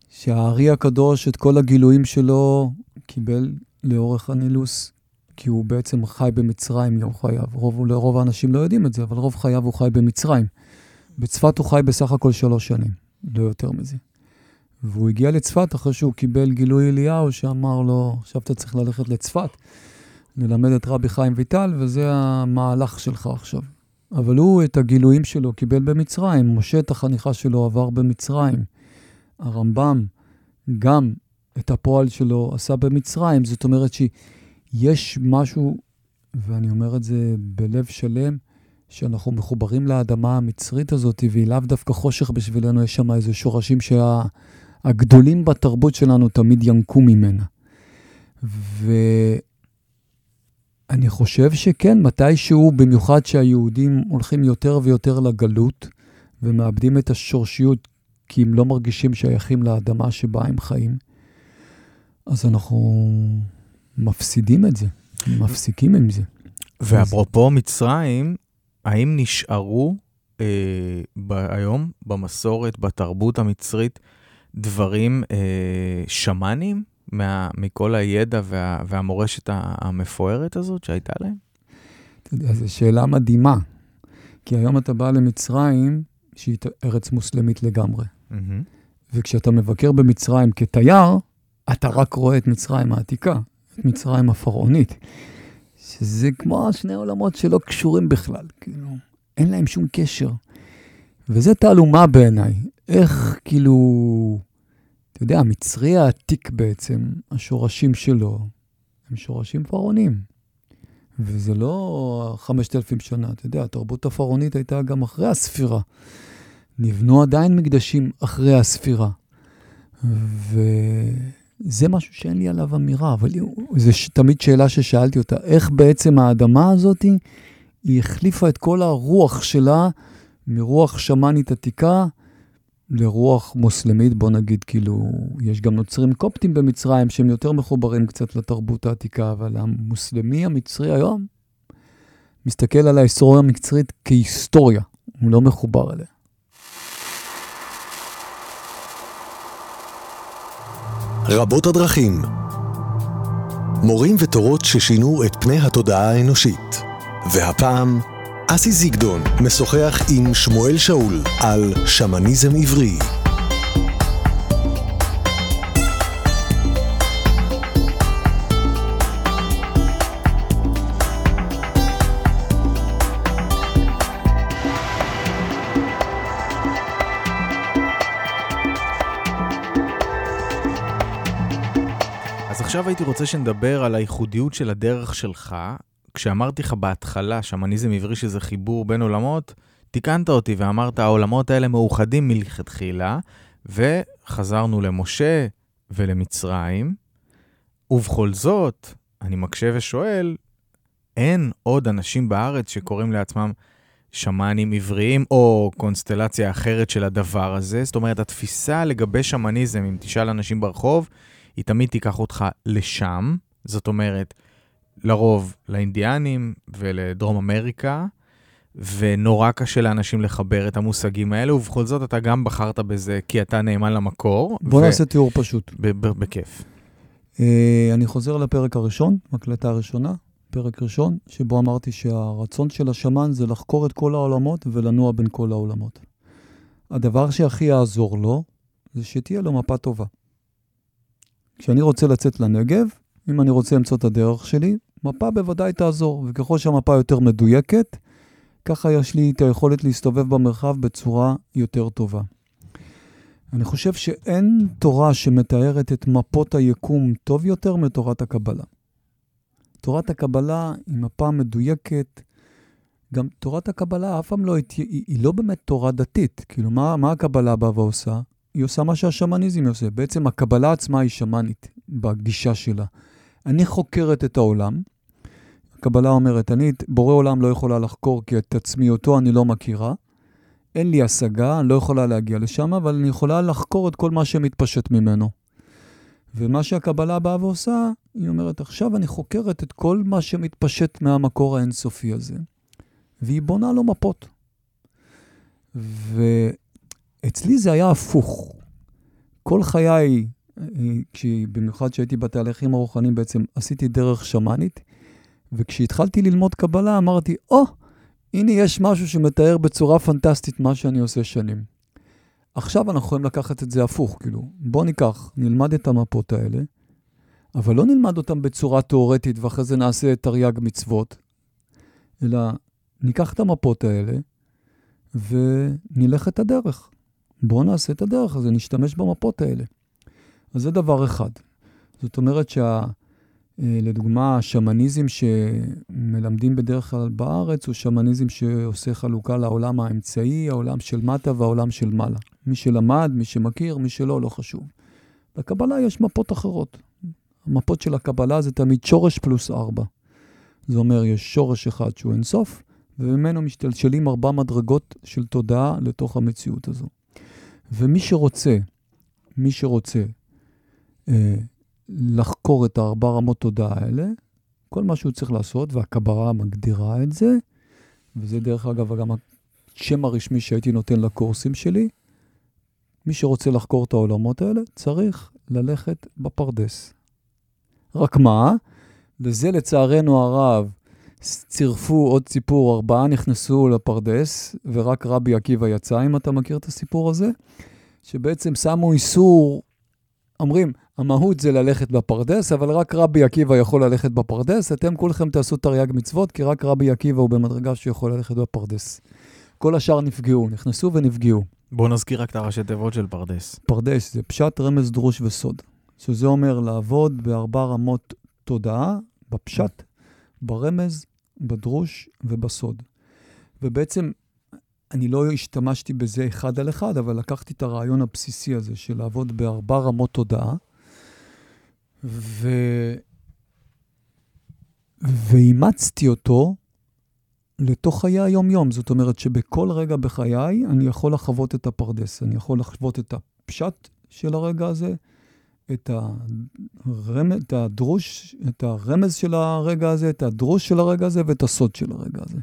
שהארי הקדוש, את כל הגילויים שלו, קיבל לאורך הנילוס, כי הוא בעצם חי במצרים יום חייו. רוב, לרוב האנשים לא יודעים את זה, אבל רוב חייו הוא חי במצרים. בצפת הוא חי בסך הכל שלוש שנים, לא יותר מזה. והוא הגיע לצפת אחרי שהוא קיבל גילוי אליהו שאמר לו, עכשיו אתה צריך ללכת לצפת, ללמד את רבי חיים ויטל, וזה המהלך שלך עכשיו. אבל הוא את הגילויים שלו קיבל במצרים, משה את החניכה שלו עבר במצרים. הרמב"ם גם את הפועל שלו עשה במצרים, זאת אומרת שיש משהו, ואני אומר את זה בלב שלם, שאנחנו מחוברים לאדמה המצרית הזאת, והיא לאו דווקא חושך בשבילנו, יש שם איזה שורשים שהגדולים שה... בתרבות שלנו תמיד ינקו ממנה. ואני חושב שכן, מתישהו, במיוחד שהיהודים הולכים יותר ויותר לגלות ומאבדים את השורשיות, כי הם לא מרגישים שייכים לאדמה שבה הם חיים, אז אנחנו מפסידים את זה, מפסיקים עם זה. ואפרופו מצרים, האם נשארו אה, ב- היום במסורת, בתרבות המצרית, דברים אה, שמאנים מה, מכל הידע וה, והמורשת המפוארת הזאת שהייתה להם? אתה יודע, זו שאלה מדהימה, כי היום אתה בא למצרים, שהיא ארץ מוסלמית לגמרי. Mm-hmm. וכשאתה מבקר במצרים כתייר, אתה רק רואה את מצרים העתיקה, את מצרים הפרעונית. שזה כמו שני עולמות שלא קשורים בכלל, כאילו, אין להם שום קשר. וזה תעלומה בעיניי. איך, כאילו, אתה יודע, המצרי העתיק בעצם, השורשים שלו, הם שורשים פרעונים. וזה לא 5,000 שנה, אתה יודע, התרבות הפרעונית הייתה גם אחרי הספירה. נבנו עדיין מקדשים אחרי הספירה. ו... זה משהו שאין לי עליו אמירה, אבל זו תמיד שאלה ששאלתי אותה, איך בעצם האדמה הזאת, היא החליפה את כל הרוח שלה מרוח שמאנית עתיקה לרוח מוסלמית, בוא נגיד, כאילו, יש גם נוצרים קופטים במצרים שהם יותר מחוברים קצת לתרבות העתיקה, אבל המוסלמי המצרי היום מסתכל על ההיסטוריה המצרית כהיסטוריה, הוא לא מחובר אליה. רבות הדרכים. מורים ותורות ששינו את פני התודעה האנושית. והפעם, אסי זיגדון משוחח עם שמואל שאול על שמניזם עברי. עכשיו הייתי רוצה שנדבר על הייחודיות של הדרך שלך. כשאמרתי לך בהתחלה שמניזם עברי שזה חיבור בין עולמות, תיקנת אותי ואמרת, העולמות האלה מאוחדים מלכתחילה, וחזרנו למשה ולמצרים, ובכל זאת, אני מקשה ושואל, אין עוד אנשים בארץ שקוראים לעצמם שמאנים עבריים או קונסטלציה אחרת של הדבר הזה. זאת אומרת, התפיסה לגבי שמניזם, אם תשאל אנשים ברחוב, היא תמיד תיקח אותך לשם, זאת אומרת, לרוב לאינדיאנים ולדרום אמריקה, ונורא קשה לאנשים לחבר את המושגים האלה, ובכל זאת אתה גם בחרת בזה כי אתה נאמן למקור. בוא ו... נעשה תיאור פשוט. בכיף. Uh, אני חוזר לפרק הראשון, הקלטה הראשונה, פרק ראשון, שבו אמרתי שהרצון של השמן זה לחקור את כל העולמות ולנוע בין כל העולמות. הדבר שהכי יעזור לו, זה שתהיה לו מפה טובה. כשאני רוצה לצאת לנגב, אם אני רוצה למצוא את הדרך שלי, מפה בוודאי תעזור, וככל שהמפה יותר מדויקת, ככה יש לי את היכולת להסתובב במרחב בצורה יותר טובה. אני חושב שאין תורה שמתארת את מפות היקום טוב יותר מתורת הקבלה. תורת הקבלה היא מפה מדויקת, גם תורת הקבלה אף פעם לא, היא, היא לא באמת תורה דתית. כאילו, מה, מה הקבלה באה ועושה? היא עושה מה שהשמניזם עושה. בעצם הקבלה עצמה היא שמאנית בגישה שלה. אני חוקרת את העולם. הקבלה אומרת, אני בורא עולם לא יכולה לחקור כי את עצמי אותו אני לא מכירה, אין לי השגה, אני לא יכולה להגיע לשם, אבל אני יכולה לחקור את כל מה שמתפשט ממנו. ומה שהקבלה באה ועושה, היא אומרת, עכשיו אני חוקרת את כל מה שמתפשט מהמקור האינסופי הזה, והיא בונה לו מפות. ואצלי זה היה הפוך. כל חיי, במיוחד כשהייתי בתהליכים הרוחניים, בעצם עשיתי דרך שמאנית, וכשהתחלתי ללמוד קבלה אמרתי, או, oh, הנה יש משהו שמתאר בצורה פנטסטית מה שאני עושה שנים. עכשיו אנחנו יכולים לקחת את זה הפוך, כאילו, בוא ניקח, נלמד את המפות האלה, אבל לא נלמד אותן בצורה תיאורטית ואחרי זה נעשה תרי"ג מצוות, אלא ניקח את המפות האלה ונלך את הדרך. בואו נעשה את הדרך הזה, נשתמש במפות האלה. אז זה דבר אחד. זאת אומרת שה... אה, לדוגמה, השמניזם שמלמדים בדרך כלל בארץ הוא שמניזם שעושה חלוקה לעולם האמצעי, העולם של מטה והעולם של מעלה. מי שלמד, מי שמכיר, מי שלא, לא חשוב. בקבלה יש מפות אחרות. המפות של הקבלה זה תמיד שורש פלוס ארבע. זה אומר, יש שורש אחד שהוא אינסוף, וממנו משתלשלים ארבע מדרגות של תודעה לתוך המציאות הזו. ומי שרוצה, מי שרוצה לחקור את הארבע רמות תודעה האלה, כל מה שהוא צריך לעשות, והקברה מגדירה את זה, וזה דרך אגב גם השם הרשמי שהייתי נותן לקורסים שלי, מי שרוצה לחקור את העולמות האלה, צריך ללכת בפרדס. רק מה? לזה לצערנו הרב, צירפו עוד סיפור, ארבעה נכנסו לפרדס, ורק רבי עקיבא יצא, אם אתה מכיר את הסיפור הזה, שבעצם שמו איסור, אומרים, המהות זה ללכת בפרדס, אבל רק רבי עקיבא יכול ללכת בפרדס. אתם כולכם תעשו תרי"ג מצוות, כי רק רבי עקיבא הוא במדרגה שיכול ללכת בפרדס. כל השאר נפגעו, נכנסו ונפגעו. בואו נזכיר רק את הראשי תיבות של פרדס. פרדס זה פשט, רמז, דרוש וסוד. שזה אומר לעבוד בארבע רמות תודעה, בפשט, ברמז, בדרוש ובסוד. ובעצם אני לא השתמשתי בזה אחד על אחד, אבל לקחתי את הרעיון הבסיסי הזה של לעבוד בארבע רמות תודעה, ו... ואימצתי אותו לתוך חיי היום-יום. זאת אומרת שבכל רגע בחיי אני יכול לחוות את הפרדס. אני יכול לחוות את הפשט של הרגע הזה, את, הרמז, את הדרוש, את הרמז של הרגע הזה, את הדרוש של הרגע הזה ואת הסוד של הרגע הזה.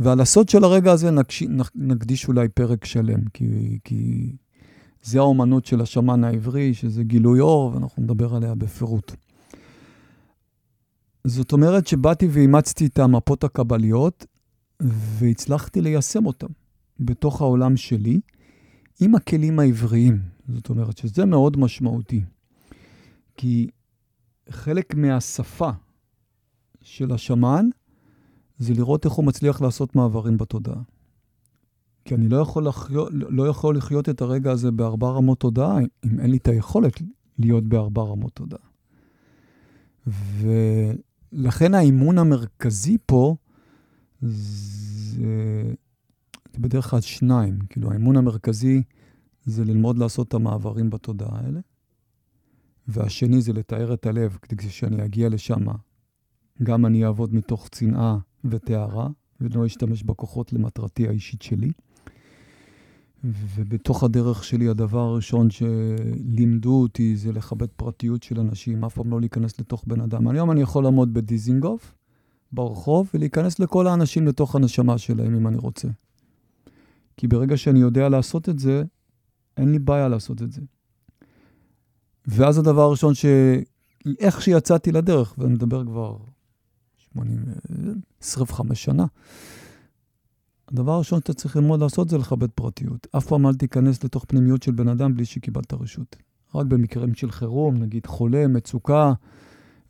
ועל הסוד של הרגע הזה נקש... נקדיש אולי פרק שלם, כי, כי זה האומנות של השמן העברי, שזה גילוי אור, ואנחנו נדבר עליה בפירוט. זאת אומרת שבאתי ואימצתי את המפות הקבליות, והצלחתי ליישם אותן בתוך העולם שלי, עם הכלים העבריים. זאת אומרת שזה מאוד משמעותי. כי חלק מהשפה של השמן זה לראות איך הוא מצליח לעשות מעברים בתודעה. כי אני לא יכול, לחיות, לא יכול לחיות את הרגע הזה בארבע רמות תודעה, אם אין לי את היכולת להיות בארבע רמות תודעה. ולכן האימון המרכזי פה זה, זה בדרך כלל שניים. כאילו, האימון המרכזי זה ללמוד לעשות את המעברים בתודעה האלה, והשני זה לתאר את הלב, כדי שאני אגיע לשם, גם אני אעבוד מתוך צנעה וטהרה, ולא אשתמש בכוחות למטרתי האישית שלי. ובתוך הדרך שלי, הדבר הראשון שלימדו אותי זה לכבד פרטיות של אנשים, אף פעם לא להיכנס לתוך בן אדם. היום אני יכול לעמוד בדיזינגוף, ברחוב, ולהיכנס לכל האנשים לתוך הנשמה שלהם, אם אני רוצה. כי ברגע שאני יודע לעשות את זה, אין לי בעיה לעשות את זה. ואז הדבר הראשון ש... איך שיצאתי לדרך, ואני מדבר כבר 80, 25 שנה, הדבר הראשון שאתה צריך ללמוד לעשות זה לכבד פרטיות. אף פעם אל תיכנס לתוך פנימיות של בן אדם בלי שקיבלת רשות. רק במקרים של חירום, נגיד חולה, מצוקה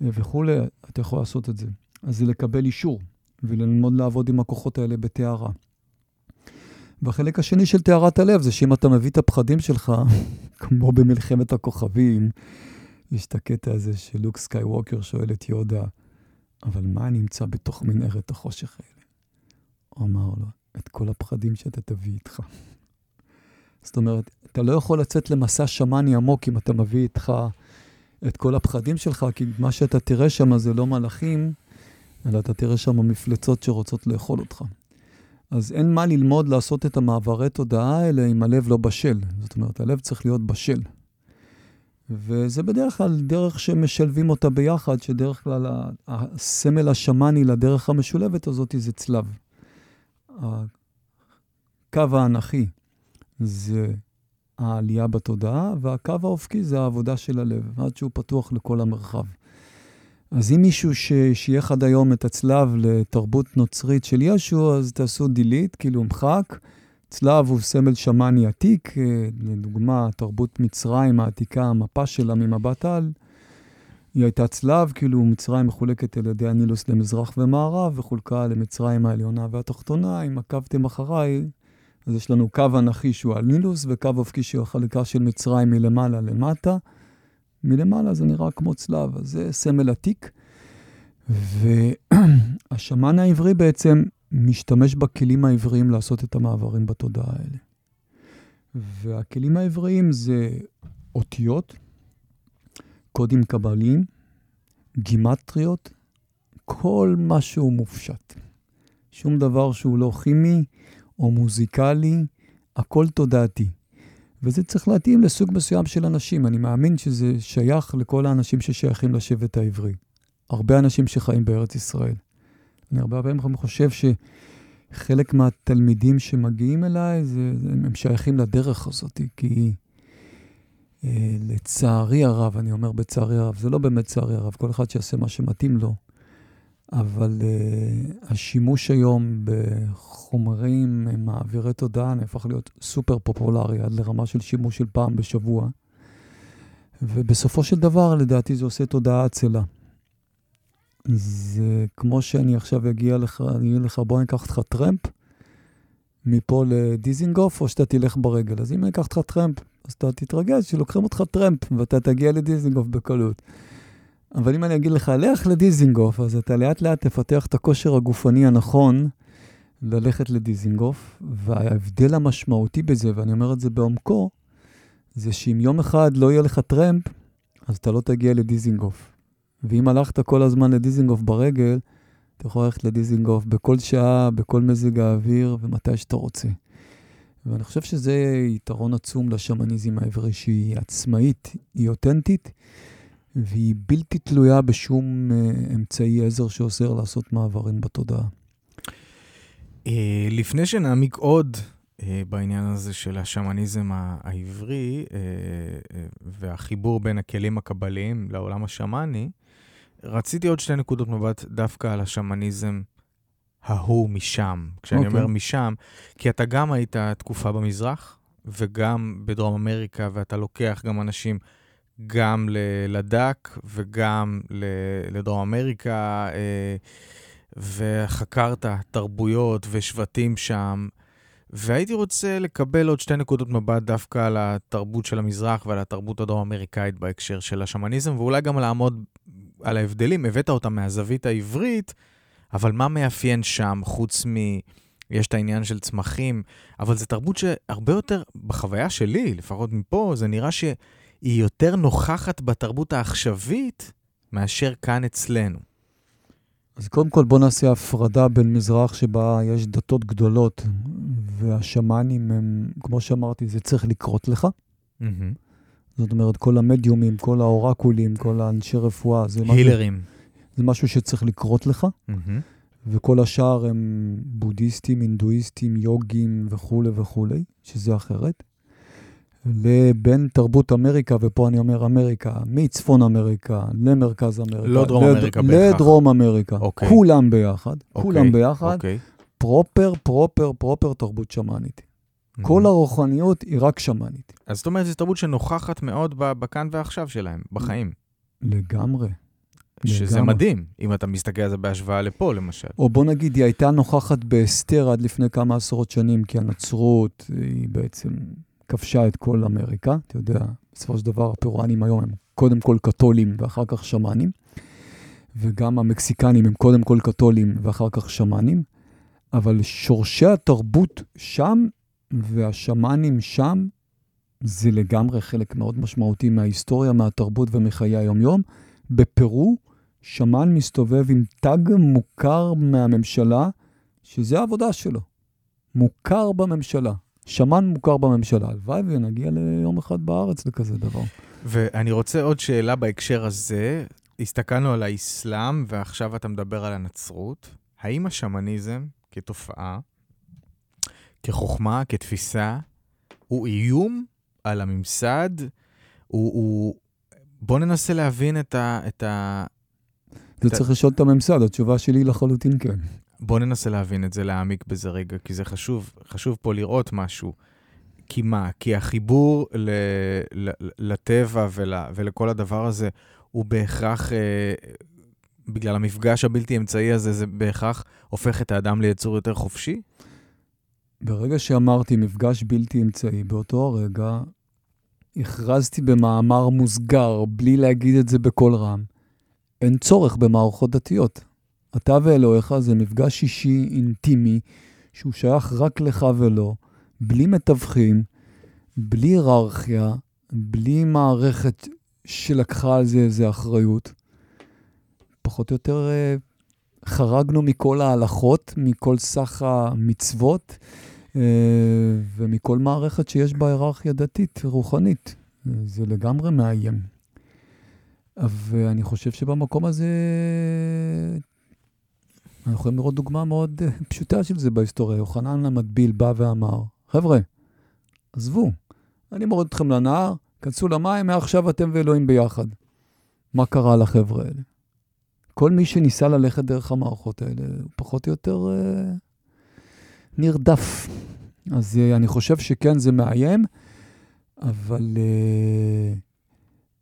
אה, וכולי, אתה יכול לעשות את זה. אז זה לקבל אישור וללמוד לעבוד עם הכוחות האלה בטהרה. והחלק השני של טהרת הלב זה שאם אתה מביא את הפחדים שלך, כמו במלחמת הכוכבים, יש את הקטע הזה שלוק סקייווקר שואל את יודה, אבל מה נמצא בתוך מנהרת החושך האלה? הוא אמר לו, את כל הפחדים שאתה תביא איתך. זאת אומרת, אתה לא יכול לצאת למסע שמאני עמוק אם אתה מביא איתך את כל הפחדים שלך, כי מה שאתה תראה שם זה לא מלאכים, אלא אתה תראה שם מפלצות שרוצות לאכול אותך. אז אין מה ללמוד לעשות את המעברי תודעה האלה אם הלב לא בשל. זאת אומרת, הלב צריך להיות בשל. וזה בדרך כלל דרך שמשלבים אותה ביחד, שדרך כלל הסמל השמאני לדרך המשולבת הזאת זה צלב. הקו האנכי זה העלייה בתודעה, והקו האופקי זה העבודה של הלב, עד שהוא פתוח לכל המרחב. אז אם מישהו ששייך עד היום את הצלב לתרבות נוצרית של ישו, אז תעשו דילית, כאילו מחק. צלב הוא סמל שמאני עתיק, אה, לדוגמה, תרבות מצרים העתיקה, המפה שלה ממבט על, היא הייתה צלב, כאילו מצרים מחולקת על ידי הנילוס למזרח ומערב, וחולקה למצרים העליונה והתחתונה. אם עקבתם אחריי, אז יש לנו קו אנכי שהוא על נילוס, וקו אופקי שהוא החלקה של מצרים מלמעלה למטה. מלמעלה זה נראה כמו צלב, אז זה סמל עתיק. והשמן העברי בעצם משתמש בכלים העבריים לעשות את המעברים בתודעה האלה. והכלים העבריים זה אותיות, קודים קבליים, גימטריות, כל מה שהוא מופשט. שום דבר שהוא לא כימי או מוזיקלי, הכל תודעתי. וזה צריך להתאים לסוג מסוים של אנשים. אני מאמין שזה שייך לכל האנשים ששייכים לשבט העברי. הרבה אנשים שחיים בארץ ישראל. אני הרבה פעמים חושב שחלק מהתלמידים שמגיעים אליי, זה, הם שייכים לדרך הזאת, כי אה, לצערי הרב, אני אומר בצערי הרב, זה לא באמת צערי הרב, כל אחד שיעשה מה שמתאים לו, אבל אה, השימוש היום בחומרים מעבירי תודעה נהפך להיות סופר פופולרי, עד לרמה של שימוש של פעם בשבוע. ובסופו של דבר, לדעתי, זה עושה תודעה עצלה. זה כמו שאני עכשיו אגיע לך, אני אגיד לך, בוא ניקח אותך טרמפ מפה לדיזינגוף, או שאתה תלך ברגל. אז אם אני אקח אותך טרמפ, אז אתה תתרגש שלוקחים אותך טרמפ, ואתה תגיע לדיזינגוף בקלות. אבל אם אני אגיד לך, לך לדיזינגוף, אז אתה לאט לאט תפתח את הכושר הגופני הנכון ללכת לדיזינגוף, וההבדל המשמעותי בזה, ואני אומר את זה בעומקו, זה שאם יום אחד לא יהיה לך טרמפ, אז אתה לא תגיע לדיזינגוף. ואם הלכת כל הזמן לדיזינגוף ברגל, אתה יכול ללכת לדיזינגוף בכל שעה, בכל מזג האוויר ומתי שאתה רוצה. ואני חושב שזה יתרון עצום לשמניזם העברי, שהיא עצמאית, היא אותנטית, והיא בלתי תלויה בשום uh, אמצעי עזר שאוסר לעשות מעברים בתודעה. Uh, לפני שנעמיק עוד uh, בעניין הזה של השמניזם העברי והחיבור בין הכלים הקבליים לעולם השמאני, רציתי עוד שתי נקודות מבט דווקא על השמניזם ההוא משם. כשאני okay. אוקיי. אומר משם, כי אתה גם היית תקופה במזרח, וגם בדרום אמריקה, ואתה לוקח גם אנשים גם לדק וגם לדרום אמריקה, אה, וחקרת תרבויות ושבטים שם. והייתי רוצה לקבל עוד שתי נקודות מבט דווקא על התרבות של המזרח ועל התרבות הדרום-אמריקאית בהקשר של השמניזם, ואולי גם לעמוד על ההבדלים, הבאת אותם מהזווית העברית, אבל מה מאפיין שם, חוץ מ... יש את העניין של צמחים, אבל זו תרבות שהרבה יותר, בחוויה שלי, לפחות מפה, זה נראה שהיא יותר נוכחת בתרבות העכשווית מאשר כאן אצלנו. אז קודם כל בוא נעשה הפרדה בין מזרח שבה יש דתות גדולות, והשמאנים הם, כמו שאמרתי, זה צריך לקרות לך. Mm-hmm. זאת אומרת, כל המדיומים, כל האורקולים, כל האנשי רפואה, זה הילרים. משהו, זה משהו שצריך לקרות לך, mm-hmm. וכל השאר הם בודהיסטים, הינדואיסטים, יוגים וכולי וכולי, שזה אחרת. לבין תרבות אמריקה, ופה אני אומר אמריקה, מצפון אמריקה למרכז אמריקה. לא דרום לד... אמריקה בהכרח. לדרום אמריקה. אוקיי. כולם ביחד, אוקיי. כולם ביחד. אוקיי. פרופר, פרופר, פרופר תרבות שמאנית. כל הרוחניות היא רק שמאנית. אז זאת אומרת, זו תרבות שנוכחת מאוד בכאן ועכשיו שלהם, בחיים. לגמרי. שזה לגמרי. מדהים, אם אתה מסתכל על זה בהשוואה לפה, למשל. או בוא נגיד, היא הייתה נוכחת באסתר עד לפני כמה עשרות שנים, כי הנצרות היא בעצם כבשה את כל אמריקה. אתה יודע, בסופו של דבר הפירואנים היום הם קודם כל קתולים ואחר כך שמאנים, וגם המקסיקנים הם קודם כל קתולים ואחר כך שמאנים, אבל שורשי התרבות שם והשמאנים שם זה לגמרי חלק מאוד משמעותי מההיסטוריה, מהתרבות ומחיי היום-יום. בפרו, שמן מסתובב עם תג מוכר מהממשלה, שזה העבודה שלו. מוכר בממשלה. שמן מוכר בממשלה. הלוואי ונגיע ליום אחד בארץ לכזה דבר. ואני רוצה עוד שאלה בהקשר הזה. הסתכלנו על האסלאם, ועכשיו אתה מדבר על הנצרות. האם השמניזם כתופעה, כחוכמה, כתפיסה, הוא איום על הממסד? הוא... הוא... בוא ננסה להבין את ה... את ה... זה צריך לשאול את הממסד, התשובה שלי לחלוטין כן. בוא ננסה להבין את זה, להעמיק בזה רגע, כי זה חשוב, חשוב פה לראות משהו. כי מה? כי החיבור ל, ל, לטבע ול, ולכל הדבר הזה הוא בהכרח, אה, בגלל המפגש הבלתי אמצעי הזה, זה בהכרח הופך את האדם ליצור יותר חופשי? ברגע שאמרתי מפגש בלתי אמצעי, באותו הרגע הכרזתי במאמר מוסגר, בלי להגיד את זה בקול רם, אין צורך במערכות דתיות. אתה ואלוהיך זה מפגש אישי, אינטימי, שהוא שייך רק לך ולו, בלי מתווכים, בלי היררכיה, בלי מערכת שלקחה על זה איזה אחריות. פחות או יותר אה, חרגנו מכל ההלכות, מכל סך המצוות אה, ומכל מערכת שיש בה היררכיה דתית, רוחנית. זה לגמרי מאיים. ואני חושב שבמקום הזה, אנחנו יכולים לראות דוגמה מאוד פשוטה של זה בהיסטוריה. יוחנן המטביל בא ואמר, חבר'ה, עזבו, אני מוריד אתכם לנהר, כנסו למים, מעכשיו אתם ואלוהים ביחד. מה קרה לחבר'ה האלה? כל מי שניסה ללכת דרך המערכות האלה, הוא פחות או יותר אה, נרדף. אז אה, אני חושב שכן, זה מאיים, אבל אה,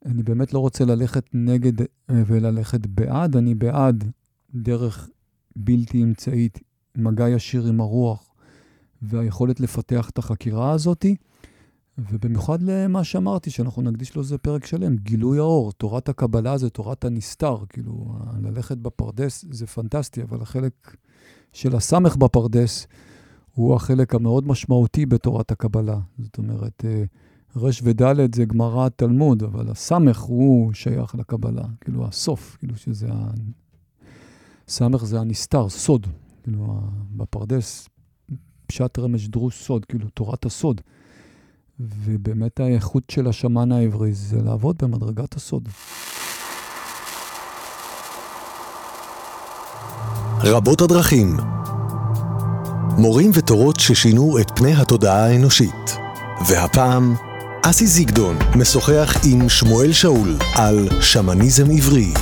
אני באמת לא רוצה ללכת נגד אה, וללכת בעד. אני בעד דרך בלתי אמצעית, מגע ישיר עם הרוח והיכולת לפתח את החקירה הזאתי. ובמיוחד למה שאמרתי, שאנחנו נקדיש לזה פרק שלם, גילוי האור, תורת הקבלה זה תורת הנסתר, כאילו, ללכת בפרדס זה פנטסטי, אבל החלק של הסמך בפרדס הוא החלק המאוד משמעותי בתורת הקבלה. זאת אומרת, רש ודלת זה גמרא תלמוד, אבל הסמך הוא שייך לקבלה, כאילו הסוף, כאילו שזה ה... סמך זה הנסתר, סוד, כאילו, בפרדס, פשט רמש דרוש סוד, כאילו, תורת הסוד. ובאמת האיכות של השמן העברי זה לעבוד במדרגת הסוד. רבות הדרכים. מורים ותורות ששינו את פני התודעה האנושית. והפעם, אסי זיגדון משוחח עם שמואל שאול על שמניזם עברי.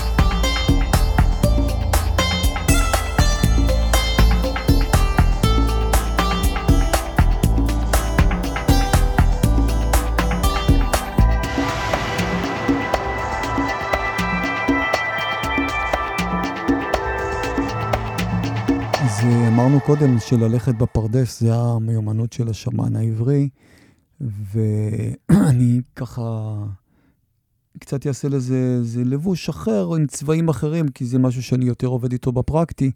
אה, אמרנו קודם שללכת בפרדס זה המיומנות של השמן העברי, ואני ככה קצת אעשה לזה איזה לבוש אחר עם צבעים אחרים, כי זה משהו שאני יותר עובד איתו בפרקטי.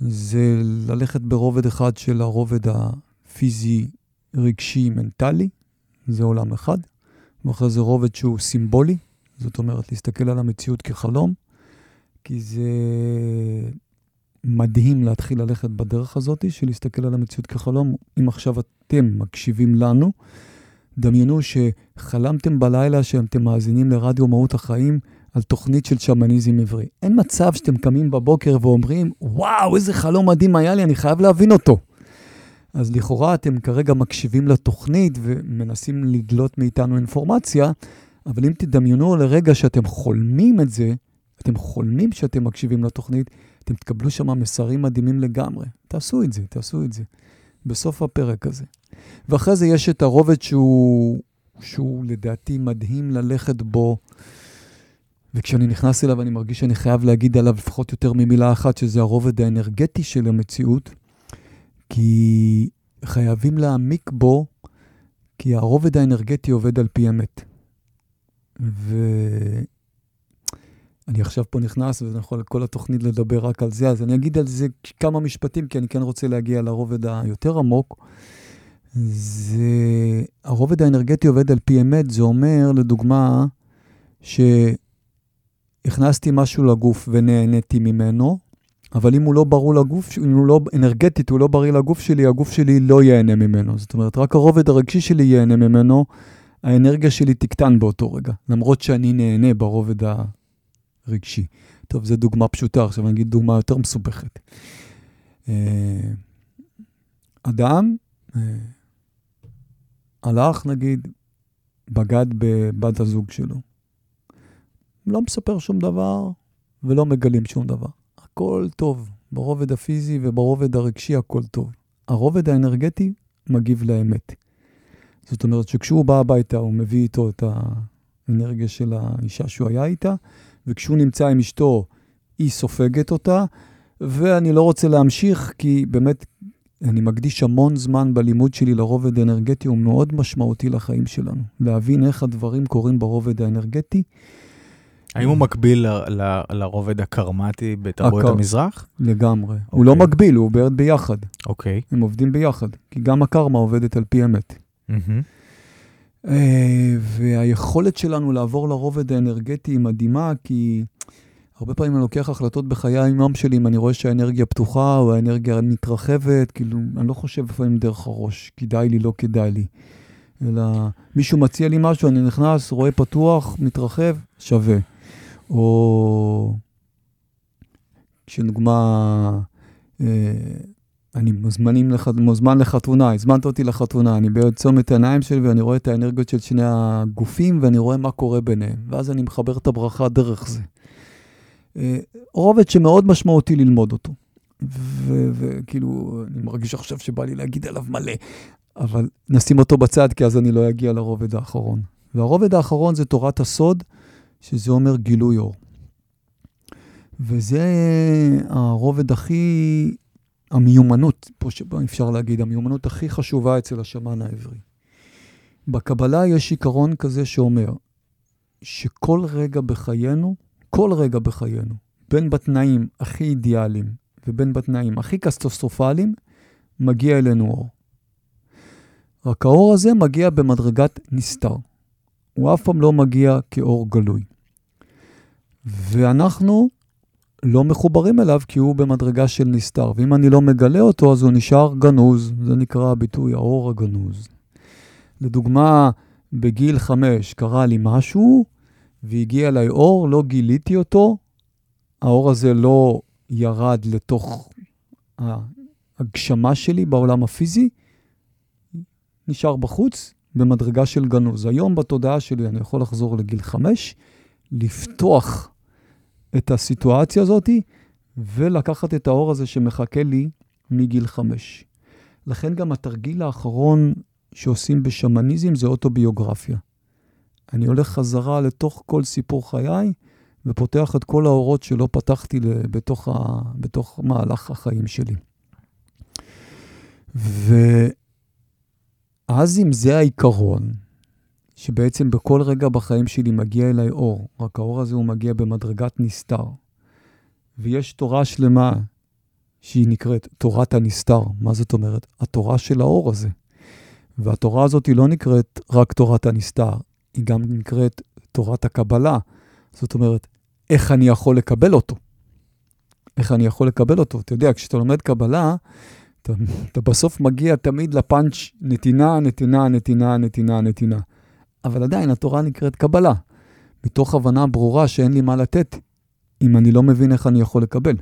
זה ללכת ברובד אחד של הרובד הפיזי, רגשי, מנטלי, זה עולם אחד. ואחרי זה רובד שהוא סימבולי, זאת אומרת להסתכל על המציאות כחלום, כי זה מדהים להתחיל ללכת בדרך הזאת, של להסתכל על המציאות כחלום. אם עכשיו אתם מקשיבים לנו, דמיינו שחלמתם בלילה שאתם מאזינים לרדיו מהות החיים על תוכנית של שמניזם עברי. אין מצב שאתם קמים בבוקר ואומרים, וואו, איזה חלום מדהים היה לי, אני חייב להבין אותו. אז לכאורה אתם כרגע מקשיבים לתוכנית ומנסים לדלות מאיתנו אינפורמציה, אבל אם תדמיינו לרגע שאתם חולמים את זה, אתם חולמים שאתם מקשיבים לתוכנית, אתם תקבלו שם מסרים מדהימים לגמרי. תעשו את זה, תעשו את זה. בסוף הפרק הזה. ואחרי זה יש את הרובד שהוא, שהוא לדעתי מדהים ללכת בו, וכשאני נכנס אליו אני מרגיש שאני חייב להגיד עליו לפחות יותר ממילה אחת, שזה הרובד האנרגטי של המציאות, כי חייבים להעמיק בו, כי הרובד האנרגטי עובד על פי אמת. ואני עכשיו פה נכנס, ואני יכול כל התוכנית לדבר רק על זה, אז אני אגיד על זה כמה משפטים, כי אני כן רוצה להגיע לרובד היותר עמוק. זה, הרובד האנרגטי עובד על פי אמת, זה אומר, לדוגמה, שהכנסתי משהו לגוף ונהניתי ממנו, אבל אם הוא לא ברור לגוף, אם הוא לא אנרגטית, הוא לא בריא לגוף שלי, הגוף שלי לא ייהנה ממנו. זאת אומרת, רק הרובד הרגשי שלי ייהנה ממנו, האנרגיה שלי תקטן באותו רגע, למרות שאני נהנה ברובד הרגשי. טוב, זו דוגמה פשוטה, עכשיו אני אגיד דוגמה יותר מסובכת. אה, אדם אה, הלך, נגיד, בגד בבת הזוג שלו. לא מספר שום דבר ולא מגלים שום דבר. הכל טוב, ברובד הפיזי וברובד הרגשי הכל טוב. הרובד האנרגטי מגיב לאמת. זאת אומרת שכשהוא בא הביתה הוא מביא איתו את האנרגיה של האישה שהוא היה איתה, וכשהוא נמצא עם אשתו היא סופגת אותה, ואני לא רוצה להמשיך כי באמת אני מקדיש המון זמן בלימוד שלי לרובד האנרגטי, הוא מאוד משמעותי לחיים שלנו. להבין איך הדברים קורים ברובד האנרגטי. האם הוא מקביל ל- ל- לרובד הקרמטי בתרבות הקר- המזרח? לגמרי. הוא לא מקביל, הוא עובד ביחד. אוקיי. הם עובדים ביחד, כי גם הקרמה עובדת על פי אמת. אה, והיכולת שלנו לעבור לרובד האנרגטי היא מדהימה, כי הרבה פעמים אני לוקח החלטות בחיי היום שלי, אם אני רואה שהאנרגיה פתוחה או האנרגיה מתרחבת, כאילו, אני לא חושב לפעמים דרך הראש, כדאי לי, לא כדאי לי. אלא מישהו מציע לי משהו, אני נכנס, רואה פתוח, מתרחב, שווה. או כשדוגמה, אה, אני מוזמנים לח... מוזמן לחתונה, הזמנת אותי לחתונה, אני בצומת העיניים שלי ואני רואה את האנרגיות של שני הגופים ואני רואה מה קורה ביניהם, ואז אני מחבר את הברכה דרך זה. אה, רובד שמאוד משמעותי ללמוד אותו. ו- וכאילו, אני מרגיש עכשיו שבא לי להגיד עליו מלא, אבל נשים אותו בצד, כי אז אני לא אגיע לרובד האחרון. והרובד האחרון זה תורת הסוד, שזה אומר גילוי אור. וזה הרובד הכי, המיומנות, פה שבה אפשר להגיד, המיומנות הכי חשובה אצל השמן העברי. בקבלה יש עיקרון כזה שאומר שכל רגע בחיינו, כל רגע בחיינו, בין בתנאים הכי אידיאליים ובין בתנאים הכי קטסטרופליים, מגיע אלינו אור. רק האור הזה מגיע במדרגת נסתר. הוא אף פעם לא מגיע כאור גלוי. ואנחנו לא מחוברים אליו כי הוא במדרגה של נסתר. ואם אני לא מגלה אותו, אז הוא נשאר גנוז. זה נקרא הביטוי האור הגנוז. לדוגמה, בגיל חמש קרה לי משהו, והגיע אליי אור, לא גיליתי אותו, האור הזה לא ירד לתוך ההגשמה שלי בעולם הפיזי, נשאר בחוץ במדרגה של גנוז. היום בתודעה שלי אני יכול לחזור לגיל חמש, לפתוח את הסיטואציה הזאת ולקחת את האור הזה שמחכה לי מגיל חמש. לכן גם התרגיל האחרון שעושים בשמניזם זה אוטוביוגרפיה. אני הולך חזרה לתוך כל סיפור חיי ופותח את כל האורות שלא פתחתי בתוך, ה... בתוך מהלך החיים שלי. ואז אם זה העיקרון, שבעצם בכל רגע בחיים שלי מגיע אליי אור, רק האור הזה הוא מגיע במדרגת נסתר. ויש תורה שלמה שהיא נקראת תורת הנסתר. מה זאת אומרת? התורה של האור הזה. והתורה הזאת היא לא נקראת רק תורת הנסתר, היא גם נקראת תורת הקבלה. זאת אומרת, איך אני יכול לקבל אותו? איך אני יכול לקבל אותו? אתה יודע, כשאתה לומד קבלה, אתה, אתה בסוף מגיע תמיד לפאנץ' נתינה, נתינה, נתינה, נתינה, נתינה. אבל עדיין התורה נקראת קבלה, מתוך הבנה ברורה שאין לי מה לתת אם אני לא מבין איך אני יכול לקבל.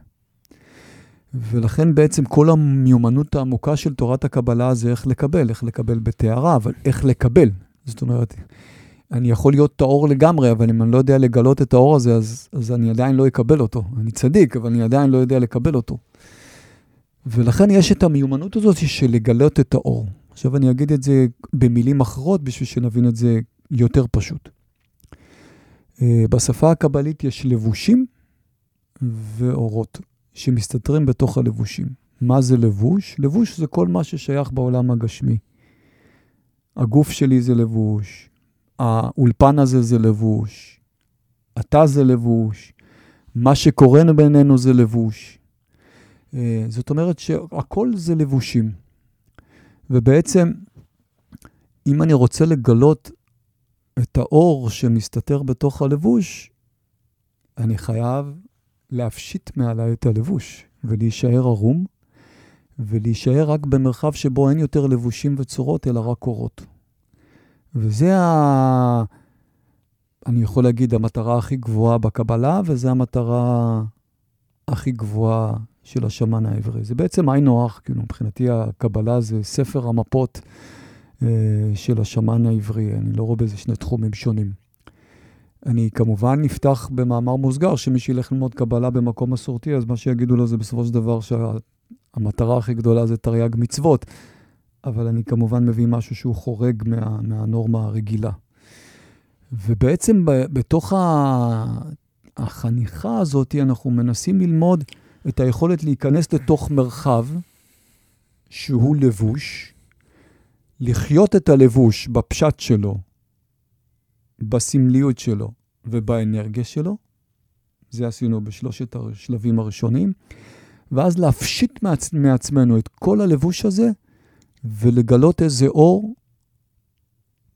ולכן בעצם כל המיומנות העמוקה של תורת הקבלה זה איך לקבל, איך לקבל בטהרה, אבל איך לקבל. זאת אומרת, אני יכול להיות טהור לגמרי, אבל אם אני לא יודע לגלות את האור הזה, אז, אז אני עדיין לא אקבל אותו. אני צדיק, אבל אני עדיין לא יודע לקבל אותו. ולכן יש את המיומנות הזאת של לגלות את האור. עכשיו אני אגיד את זה במילים אחרות בשביל שנבין את זה יותר פשוט. אה, בשפה הקבלית יש לבושים ואורות שמסתתרים בתוך הלבושים. מה זה לבוש? לבוש זה כל מה ששייך בעולם הגשמי. הגוף שלי זה לבוש, האולפן הזה זה לבוש, אתה זה לבוש, מה שקורה בינינו זה לבוש. אה, זאת אומרת שהכל זה לבושים. ובעצם, אם אני רוצה לגלות את האור שמסתתר בתוך הלבוש, אני חייב להפשיט מעליי את הלבוש. ולהישאר ערום, ולהישאר רק במרחב שבו אין יותר לבושים וצורות, אלא רק אורות. וזה ה... אני יכול להגיד, המטרה הכי גבוהה בקבלה, וזו המטרה הכי גבוהה של השמן העברי. זה בעצם היינו הך, כאילו, מבחינתי הקבלה זה ספר המפות אה, של השמן העברי. אני לא רואה בזה שני תחומים שונים. אני כמובן נפתח במאמר מוסגר, שמי שילך ללמוד קבלה במקום מסורתי, אז מה שיגידו לו זה בסופו של דבר שהמטרה הכי גדולה זה תרי"ג מצוות, אבל אני כמובן מביא משהו שהוא חורג מה, מהנורמה הרגילה. ובעצם ב, בתוך החניכה הזאת, אנחנו מנסים ללמוד את היכולת להיכנס לתוך מרחב שהוא לבוש, לחיות את הלבוש בפשט שלו, בסמליות שלו ובאנרגיה שלו. זה עשינו בשלושת השלבים הראשונים. ואז להפשיט מעצ... מעצמנו את כל הלבוש הזה ולגלות איזה אור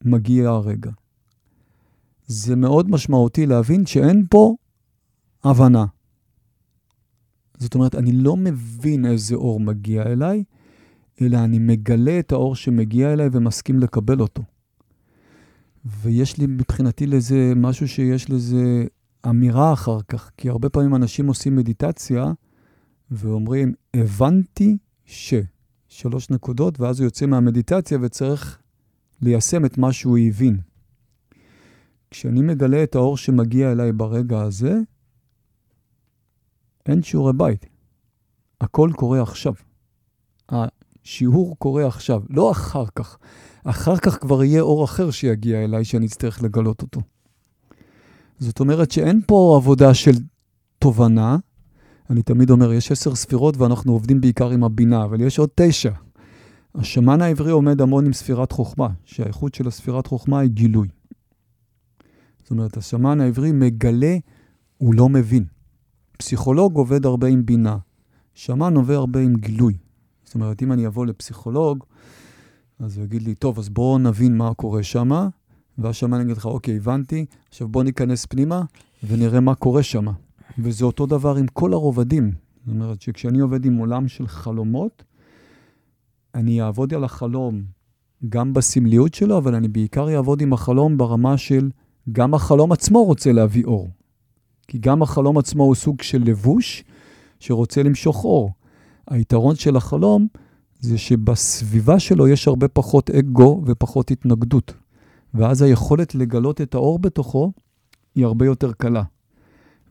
מגיע הרגע. זה מאוד משמעותי להבין שאין פה הבנה. זאת אומרת, אני לא מבין איזה אור מגיע אליי, אלא אני מגלה את האור שמגיע אליי ומסכים לקבל אותו. ויש לי מבחינתי לזה משהו שיש לזה אמירה אחר כך, כי הרבה פעמים אנשים עושים מדיטציה ואומרים, הבנתי ש... שלוש נקודות, ואז הוא יוצא מהמדיטציה וצריך ליישם את מה שהוא הבין. כשאני מגלה את האור שמגיע אליי ברגע הזה, אין שיעורי בית. הכל קורה עכשיו. השיעור קורה עכשיו, לא אחר כך. אחר כך כבר יהיה אור אחר שיגיע אליי שאני אצטרך לגלות אותו. זאת אומרת שאין פה עבודה של תובנה. אני תמיד אומר, יש עשר ספירות ואנחנו עובדים בעיקר עם הבינה, אבל יש עוד תשע. השמן העברי עומד המון עם ספירת חוכמה, שהאיכות של הספירת חוכמה היא גילוי. זאת אומרת, השמן העברי מגלה, הוא לא מבין. פסיכולוג עובד הרבה עם בינה, שמן עובד הרבה עם גילוי. זאת אומרת, אם אני אבוא לפסיכולוג, אז הוא יגיד לי, טוב, אז בואו נבין מה קורה שם, ואז שמן יגיד לך, אוקיי, הבנתי, עכשיו בואו ניכנס פנימה ונראה מה קורה שם. וזה אותו דבר עם כל הרובדים. זאת אומרת שכשאני עובד עם עולם של חלומות, אני אעבוד על החלום גם בסמליות שלו, אבל אני בעיקר אעבוד עם החלום ברמה של גם החלום עצמו רוצה להביא אור. כי גם החלום עצמו הוא סוג של לבוש שרוצה למשוך אור. היתרון של החלום זה שבסביבה שלו יש הרבה פחות אגו ופחות התנגדות. ואז היכולת לגלות את האור בתוכו היא הרבה יותר קלה.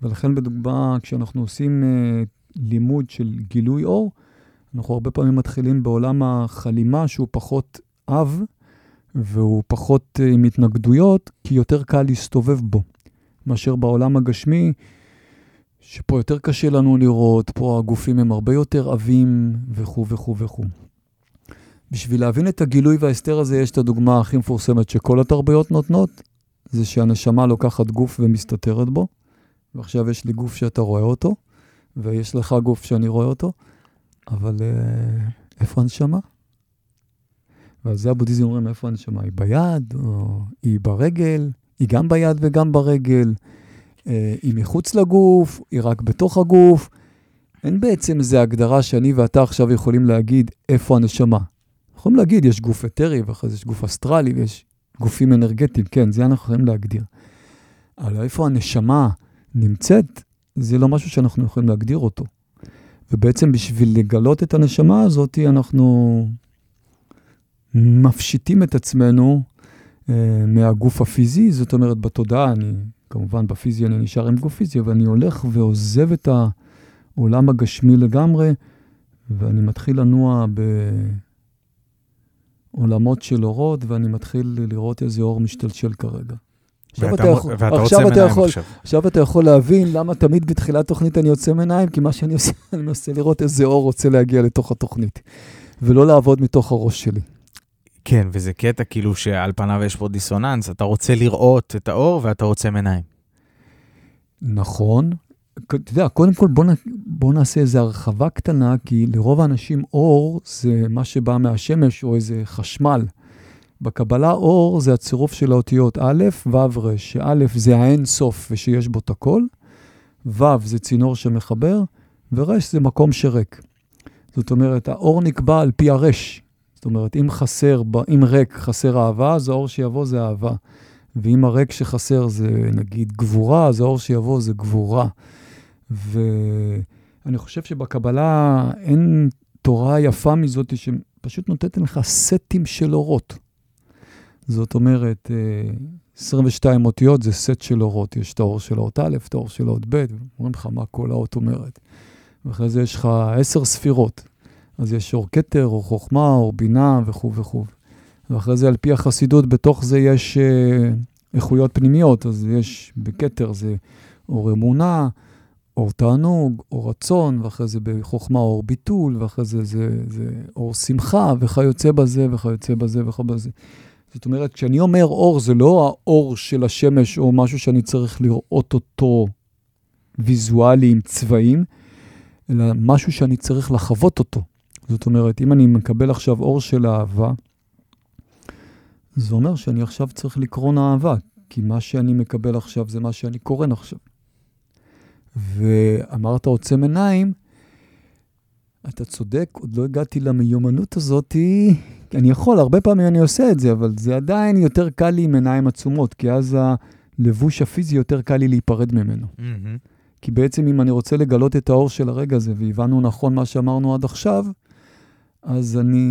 ולכן בדוגמה, כשאנחנו עושים uh, לימוד של גילוי אור, אנחנו הרבה פעמים מתחילים בעולם החלימה שהוא פחות אב, והוא פחות uh, עם התנגדויות, כי יותר קל להסתובב בו. מאשר בעולם הגשמי, שפה יותר קשה לנו לראות, פה הגופים הם הרבה יותר עבים וכו' וכו' וכו'. בשביל להבין את הגילוי וההסתר הזה, יש את הדוגמה הכי מפורסמת שכל התרבויות נותנות, זה שהנשמה לוקחת גוף ומסתתרת בו, ועכשיו יש לי גוף שאתה רואה אותו, ויש לך גוף שאני רואה אותו, אבל אה, איפה הנשמה? ועל זה הבודהיזם אומרים, איפה הנשמה? היא ביד, או היא ברגל, היא גם ביד וגם ברגל, אה, היא מחוץ לגוף, היא רק בתוך הגוף. אין בעצם איזו הגדרה שאני ואתה עכשיו יכולים להגיד איפה הנשמה. יכולים להגיד, יש גוף אתרי, ואחרי זה יש גוף אסטרלי, ויש גופים אנרגטיים, כן, זה אנחנו יכולים להגדיר. אבל איפה הנשמה נמצאת, זה לא משהו שאנחנו יכולים להגדיר אותו. ובעצם בשביל לגלות את הנשמה הזאת, אנחנו מפשיטים את עצמנו מהגוף הפיזי, זאת אומרת, בתודעה, אני, כמובן בפיזי אני נשאר עם גוף פיזי, אבל אני הולך ועוזב את העולם הגשמי לגמרי, ואני מתחיל לנוע בעולמות של אורות, ואני מתחיל לראות איזה אור משתלשל כרגע. עכשיו אתה, יכול, ואתה עכשיו מנהיים יכול, עכשיו. עכשיו אתה יכול להבין למה תמיד בתחילת תוכנית אני יוצא מנהיים, כי מה שאני עושה, אני מנסה לראות איזה אור רוצה להגיע לתוך התוכנית, ולא לעבוד מתוך הראש שלי. כן, וזה קטע כאילו שעל פניו יש פה דיסוננס, אתה רוצה לראות את האור ואתה רוצה מנהיים. נכון. אתה יודע, קודם כל בוא, נ... בוא נעשה איזו הרחבה קטנה, כי לרוב האנשים אור זה מה שבא מהשמש או איזה חשמל. בקבלה אור זה הצירוף של האותיות א', ו', ר', שא' זה האין סוף ושיש בו את הכל, ו' זה צינור שמחבר, ורש זה מקום שריק. זאת אומרת, האור נקבע על פי הרש. זאת אומרת, אם חסר, אם ריק חסר אהבה, אז האור שיבוא זה אהבה. ואם הריק שחסר זה נגיד גבורה, אז האור שיבוא זה גבורה. ואני חושב שבקבלה אין תורה יפה מזאת שפשוט נותנת לך סטים של אורות. זאת אומרת, 22 אותיות זה סט של אורות. יש את האור של האות א', את האור של האות ב', אומרים לך מה כל האות אומרת. ואחרי זה יש לך עשר ספירות. אז יש אור כתר, אור חוכמה, אור בינה וכו' וכו'. ואחרי זה, על פי החסידות, בתוך זה יש אה, איכויות פנימיות. אז יש, בכתר זה אור אמונה, אור תענוג, אור רצון, ואחרי זה בחוכמה אור ביטול, ואחרי זה זה, זה אור שמחה, וכיוצא בזה, וכיוצא בזה, וכיוצא בזה. זאת אומרת, כשאני אומר אור, זה לא האור של השמש או משהו שאני צריך לראות אותו ויזואלי עם צבעים, אלא משהו שאני צריך לחוות אותו. זאת אומרת, אם אני מקבל עכשיו אור של אהבה, זה אומר שאני עכשיו צריך לקרון אהבה, כי מה שאני מקבל עכשיו זה מה שאני קורן עכשיו. ואמרת עוצם עיניים, אתה צודק, עוד לא הגעתי למיומנות הזאת, אני יכול, הרבה פעמים אני עושה את זה, אבל זה עדיין יותר קל לי עם עיניים עצומות, כי אז הלבוש הפיזי יותר קל לי להיפרד ממנו. Mm-hmm. כי בעצם אם אני רוצה לגלות את האור של הרגע הזה, והבנו נכון מה שאמרנו עד עכשיו, אז אני,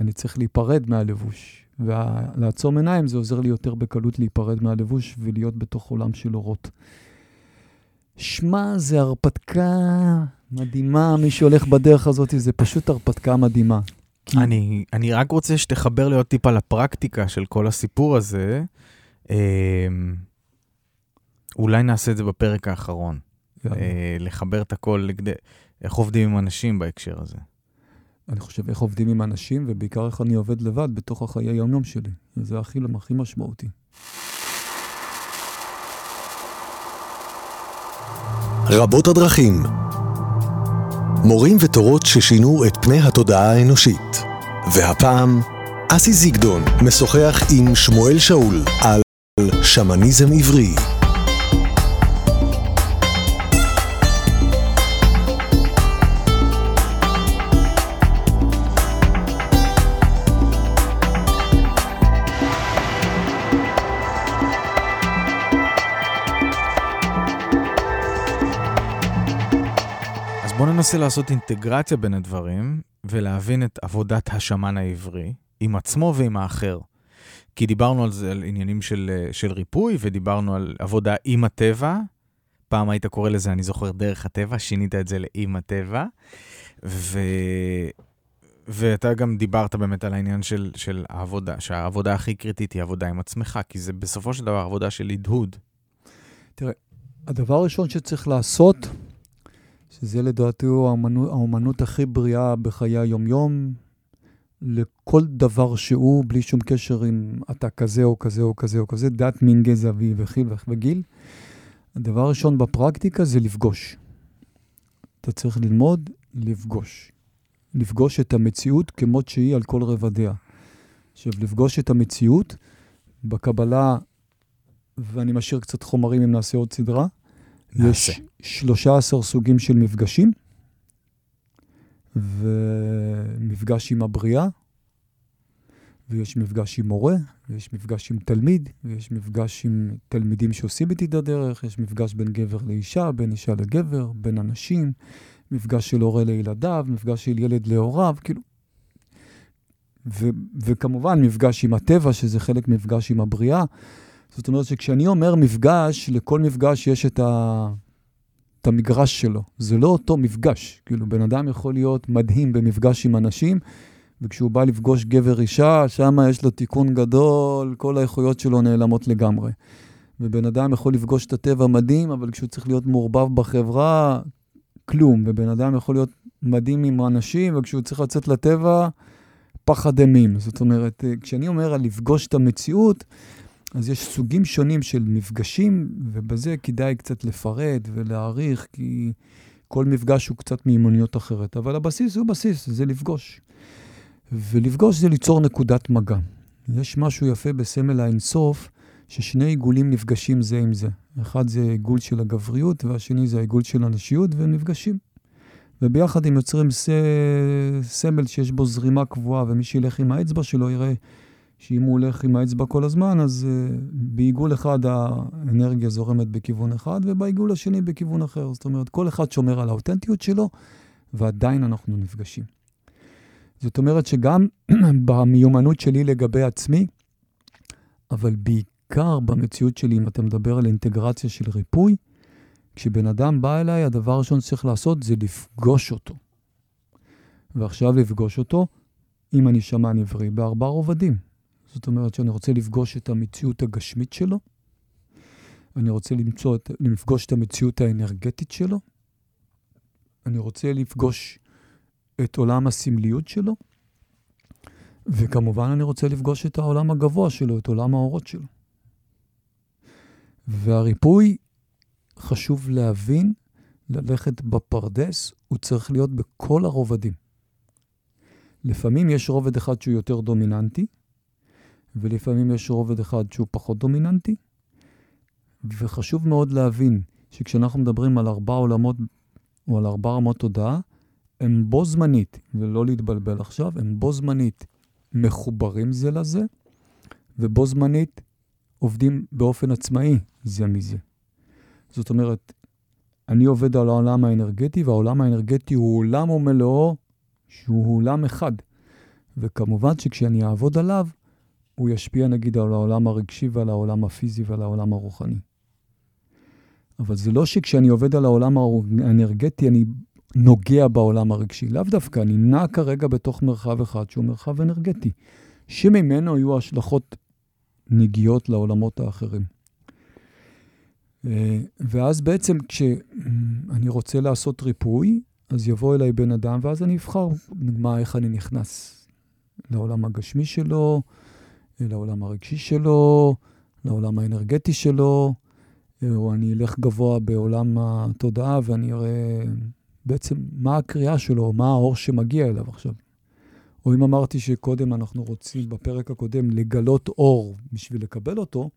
אני צריך להיפרד מהלבוש. ולעצום עיניים זה עוזר לי יותר בקלות להיפרד מהלבוש ולהיות בתוך עולם של אורות. שמע, זה הרפתקה מדהימה, מי שהולך בדרך הזאת, זה פשוט הרפתקה מדהימה. כי... אני, אני רק רוצה שתחבר לי עוד טיפה לפרקטיקה של כל הסיפור הזה. אה, אולי נעשה את זה בפרק האחרון. אה, לחבר את הכל, איך עובדים עם אנשים בהקשר הזה. אני חושב איך עובדים עם אנשים, ובעיקר איך אני עובד לבד בתוך החיי היום-יום שלי. זה הכי, הכי משמעותי. רבות הדרכים. מורים ותורות ששינו את פני התודעה האנושית. והפעם, אסי זיגדון משוחח עם שמואל שאול על שמניזם עברי. ננסה לעשות אינטגרציה בין הדברים ולהבין את עבודת השמן העברי עם עצמו ועם האחר. כי דיברנו על זה, על עניינים של, של ריפוי, ודיברנו על עבודה עם הטבע. פעם היית קורא לזה, אני זוכר, דרך הטבע, שינית את זה לעם הטבע. ו... ואתה גם דיברת באמת על העניין של, של העבודה, שהעבודה הכי קריטית היא עבודה עם עצמך, כי זה בסופו של דבר עבודה של הדהוד. תראה, הדבר הראשון שצריך לעשות שזה לדעתי הוא האמנות, האמנות הכי בריאה בחיי היומיום, לכל דבר שהוא, בלי שום קשר אם אתה כזה או כזה או כזה או כזה, דת, מין, גזע וכיל וגיל. הדבר הראשון בפרקטיקה זה לפגוש. אתה צריך ללמוד לפגוש. לפגוש את המציאות כמות שהיא על כל רבדיה. עכשיו, לפגוש את המציאות בקבלה, ואני משאיר קצת חומרים אם נעשה עוד סדרה, נעשה. יש 13 סוגים של מפגשים, ומפגש עם הבריאה, ויש מפגש עם מורה, ויש מפגש עם תלמיד, ויש מפגש עם תלמידים שעושים איתי את הדרך, יש מפגש בין גבר לאישה, בין אישה לגבר, בין אנשים, מפגש של הורה לילדיו, מפגש של ילד להוריו, כאילו... ו- וכמובן, מפגש עם הטבע, שזה חלק מפגש עם הבריאה. זאת אומרת שכשאני אומר מפגש, לכל מפגש יש את, ה... את המגרש שלו. זה לא אותו מפגש. כאילו, בן אדם יכול להיות מדהים במפגש עם אנשים, וכשהוא בא לפגוש גבר אישה, שם יש לו תיקון גדול, כל האיכויות שלו נעלמות לגמרי. ובן אדם יכול לפגוש את הטבע מדהים, אבל כשהוא צריך להיות מעורבב בחברה, כלום. ובן אדם יכול להיות מדהים עם אנשים, וכשהוא צריך לצאת לטבע, פחד אימים. זאת אומרת, כשאני אומר על לפגוש את המציאות, אז יש סוגים שונים של מפגשים, ובזה כדאי קצת לפרט ולהעריך, כי כל מפגש הוא קצת מימוניות אחרת. אבל הבסיס הוא בסיס, זה לפגוש. ולפגוש זה ליצור נקודת מגע. יש משהו יפה בסמל האינסוף, ששני עיגולים נפגשים זה עם זה. אחד זה עיגול של הגבריות והשני זה העיגול של הנשיות, והם נפגשים. וביחד הם יוצרים ס... סמל שיש בו זרימה קבועה, ומי שילך עם האצבע שלו יראה שאם הוא הולך עם האצבע כל הזמן, אז uh, בעיגול אחד האנרגיה זורמת בכיוון אחד, ובעיגול השני בכיוון אחר. זאת אומרת, כל אחד שומר על האותנטיות שלו, ועדיין אנחנו נפגשים. זאת אומרת שגם במיומנות שלי לגבי עצמי, אבל בעיקר במציאות שלי, אם אתה מדבר על אינטגרציה של ריפוי, כשבן אדם בא אליי, הדבר הראשון שצריך לעשות זה לפגוש אותו. ועכשיו לפגוש אותו עם הנשמה הנבריא בארבע רובדים. זאת אומרת שאני רוצה לפגוש את המציאות הגשמית שלו, אני רוצה למצוא את, לפגוש את המציאות האנרגטית שלו, אני רוצה לפגוש את עולם הסמליות שלו, וכמובן אני רוצה לפגוש את העולם הגבוה שלו, את עולם האורות שלו. והריפוי, חשוב להבין, ללכת בפרדס, הוא צריך להיות בכל הרובדים. לפעמים יש רובד אחד שהוא יותר דומיננטי, ולפעמים יש רובד אחד שהוא פחות דומיננטי, וחשוב מאוד להבין שכשאנחנו מדברים על ארבע עולמות או על ארבע רמות תודעה, הם בו זמנית, ולא להתבלבל עכשיו, הם בו זמנית מחוברים זה לזה, ובו זמנית עובדים באופן עצמאי זה מזה. זאת אומרת, אני עובד על העולם האנרגטי, והעולם האנרגטי הוא עולם ומלואו, שהוא עולם אחד. וכמובן שכשאני אעבוד עליו, הוא ישפיע נגיד על העולם הרגשי ועל העולם הפיזי ועל העולם הרוחני. אבל זה לא שכשאני עובד על העולם האנרגטי, אני נוגע בעולם הרגשי. לאו דווקא, אני נע כרגע בתוך מרחב אחד שהוא מרחב אנרגטי, שממנו יהיו השלכות נגיעות לעולמות האחרים. אה, ואז בעצם כשאני רוצה לעשות ריפוי, אז יבוא אליי בן אדם, ואז אני אבחר מה, איך אני נכנס לעולם הגשמי שלו, לעולם הרגשי שלו, לעולם האנרגטי שלו, או אני אלך גבוה בעולם התודעה ואני אראה בעצם מה הקריאה שלו, מה האור שמגיע אליו עכשיו. או אם אמרתי שקודם אנחנו רוצים, בפרק הקודם, לגלות אור בשביל לקבל אותו,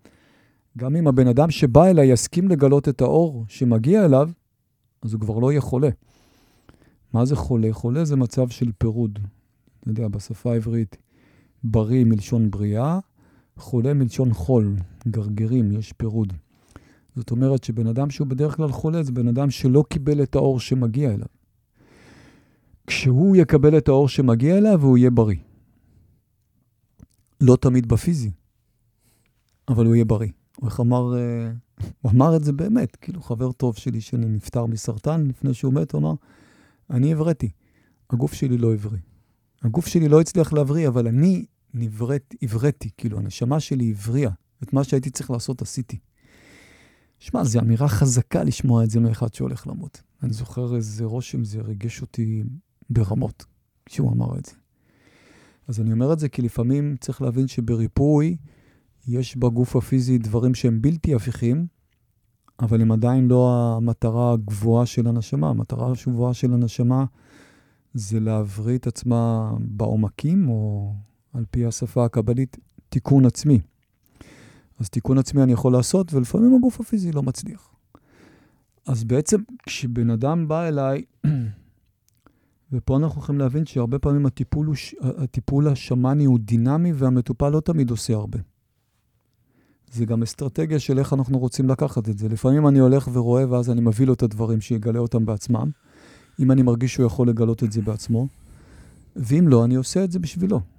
גם אם הבן אדם שבא אליי יסכים לגלות את האור שמגיע אליו, אז הוא כבר לא יהיה חולה. מה זה חולה? חולה זה מצב של פירוד. אתה יודע, בשפה העברית, בריא מלשון בריאה, חולה מלשון חול, גרגרים, יש פירוד. זאת אומרת שבן אדם שהוא בדרך כלל חולה זה בן אדם שלא קיבל את האור שמגיע אליו. כשהוא יקבל את האור שמגיע אליו, הוא יהיה בריא. לא תמיד בפיזי, אבל הוא יהיה בריא. איך אמר, אה, הוא אמר את זה באמת, כאילו חבר טוב שלי שאני נפטר מסרטן, לפני שהוא מת, הוא אמר, אני הבראתי, הגוף שלי לא הבריא. הגוף שלי לא הצליח להבריא, אבל אני נבראת, הבראתי, כאילו, הנשמה שלי הבריאה. את מה שהייתי צריך לעשות עשיתי. שמע, זו אמירה חזקה לשמוע את זה מאחד שהולך למות. אני זוכר איזה רושם, זה ריגש אותי ברמות כשהוא אמר את זה. אז אני אומר את זה כי לפעמים צריך להבין שבריפוי יש בגוף הפיזי דברים שהם בלתי הפיכים, אבל הם עדיין לא המטרה הגבוהה של הנשמה. המטרה הגבוהה של הנשמה זה להבריא את עצמה בעומקים, או על פי השפה הקבלית, תיקון עצמי. אז תיקון עצמי אני יכול לעשות, ולפעמים הגוף הפיזי לא מצליח. אז בעצם כשבן אדם בא אליי, ופה אנחנו יכולים להבין שהרבה פעמים הטיפול, הוא, הטיפול השמאני הוא דינמי והמטופל לא תמיד עושה הרבה. זה גם אסטרטגיה של איך אנחנו רוצים לקחת את זה. לפעמים אני הולך ורואה ואז אני מביא לו את הדברים שיגלה אותם בעצמם, אם אני מרגיש שהוא יכול לגלות את זה בעצמו, ואם לא, אני עושה את זה בשבילו.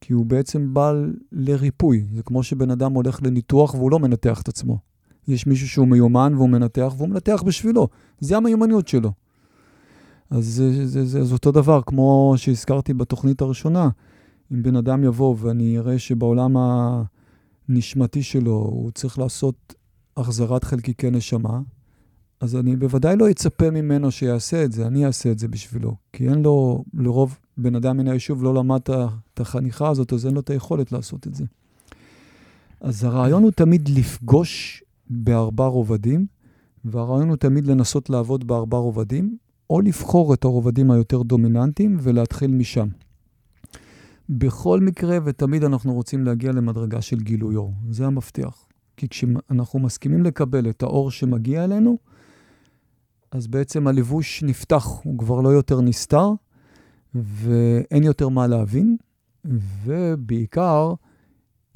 כי הוא בעצם בא לריפוי. זה כמו שבן אדם הולך לניתוח והוא לא מנתח את עצמו. יש מישהו שהוא מיומן והוא מנתח, והוא מנתח בשבילו. זה המיומנות שלו. אז זה, זה, זה, זה אותו דבר, כמו שהזכרתי בתוכנית הראשונה. אם בן אדם יבוא ואני אראה שבעולם הנשמתי שלו הוא צריך לעשות החזרת חלקיקי נשמה, אז אני בוודאי לא אצפה ממנו שיעשה את זה, אני אעשה את זה בשבילו. כי אין לו, לרוב בן אדם מן היישוב לא למד החניכה הזאת, אז אין לו את היכולת לעשות את זה. אז הרעיון הוא תמיד לפגוש בארבע רובדים, והרעיון הוא תמיד לנסות לעבוד בארבע רובדים, או לבחור את הרובדים היותר דומיננטיים ולהתחיל משם. בכל מקרה, ותמיד אנחנו רוצים להגיע למדרגה של גילוי אור. זה המפתח. כי כשאנחנו מסכימים לקבל את האור שמגיע אלינו, אז בעצם הלבוש נפתח, הוא כבר לא יותר נסתר, ואין יותר מה להבין, ובעיקר,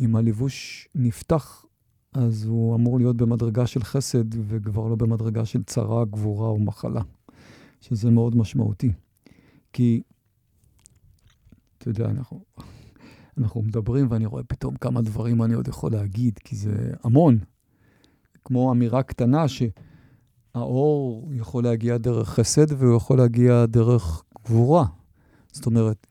אם הלבוש נפתח, אז הוא אמור להיות במדרגה של חסד, וכבר לא במדרגה של צרה, גבורה או מחלה, שזה מאוד משמעותי. כי, אתה יודע, אנחנו, אנחנו מדברים ואני רואה פתאום כמה דברים אני עוד יכול להגיד, כי זה המון. כמו אמירה קטנה שהאור יכול להגיע דרך חסד והוא יכול להגיע דרך גבורה. זאת אומרת,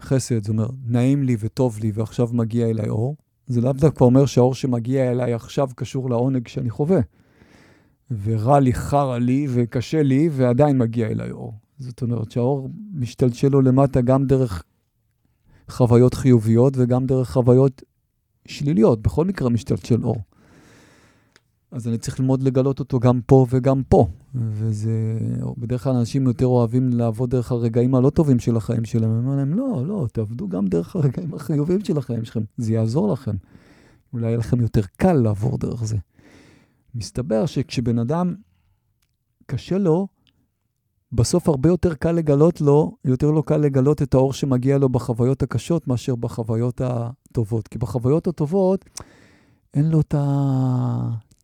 חסד, זאת אומרת, נעים לי וטוב לי ועכשיו מגיע אליי אור. זה לאו דווקא אומר שהאור שמגיע אליי עכשיו קשור לעונג שאני חווה. ורע לי, חרא לי וקשה לי ועדיין מגיע אליי אור. זאת אומרת שהאור משתלשל לו למטה גם דרך חוויות חיוביות וגם דרך חוויות שליליות. בכל מקרה משתלשל אור. אז אני צריך ללמוד לגלות אותו גם פה וגם פה. וזה, בדרך כלל אנשים יותר אוהבים לעבוד דרך הרגעים הלא טובים של החיים שלהם. אני אומר להם, לא, לא, תעבדו גם דרך הרגעים החיוביים של החיים שלכם, זה יעזור לכם. אולי יהיה לכם יותר קל לעבור דרך זה. מסתבר שכשבן אדם קשה לו, בסוף הרבה יותר קל לגלות לו, יותר לא קל לגלות את האור שמגיע לו בחוויות הקשות מאשר בחוויות הטובות. כי בחוויות הטובות אין לו את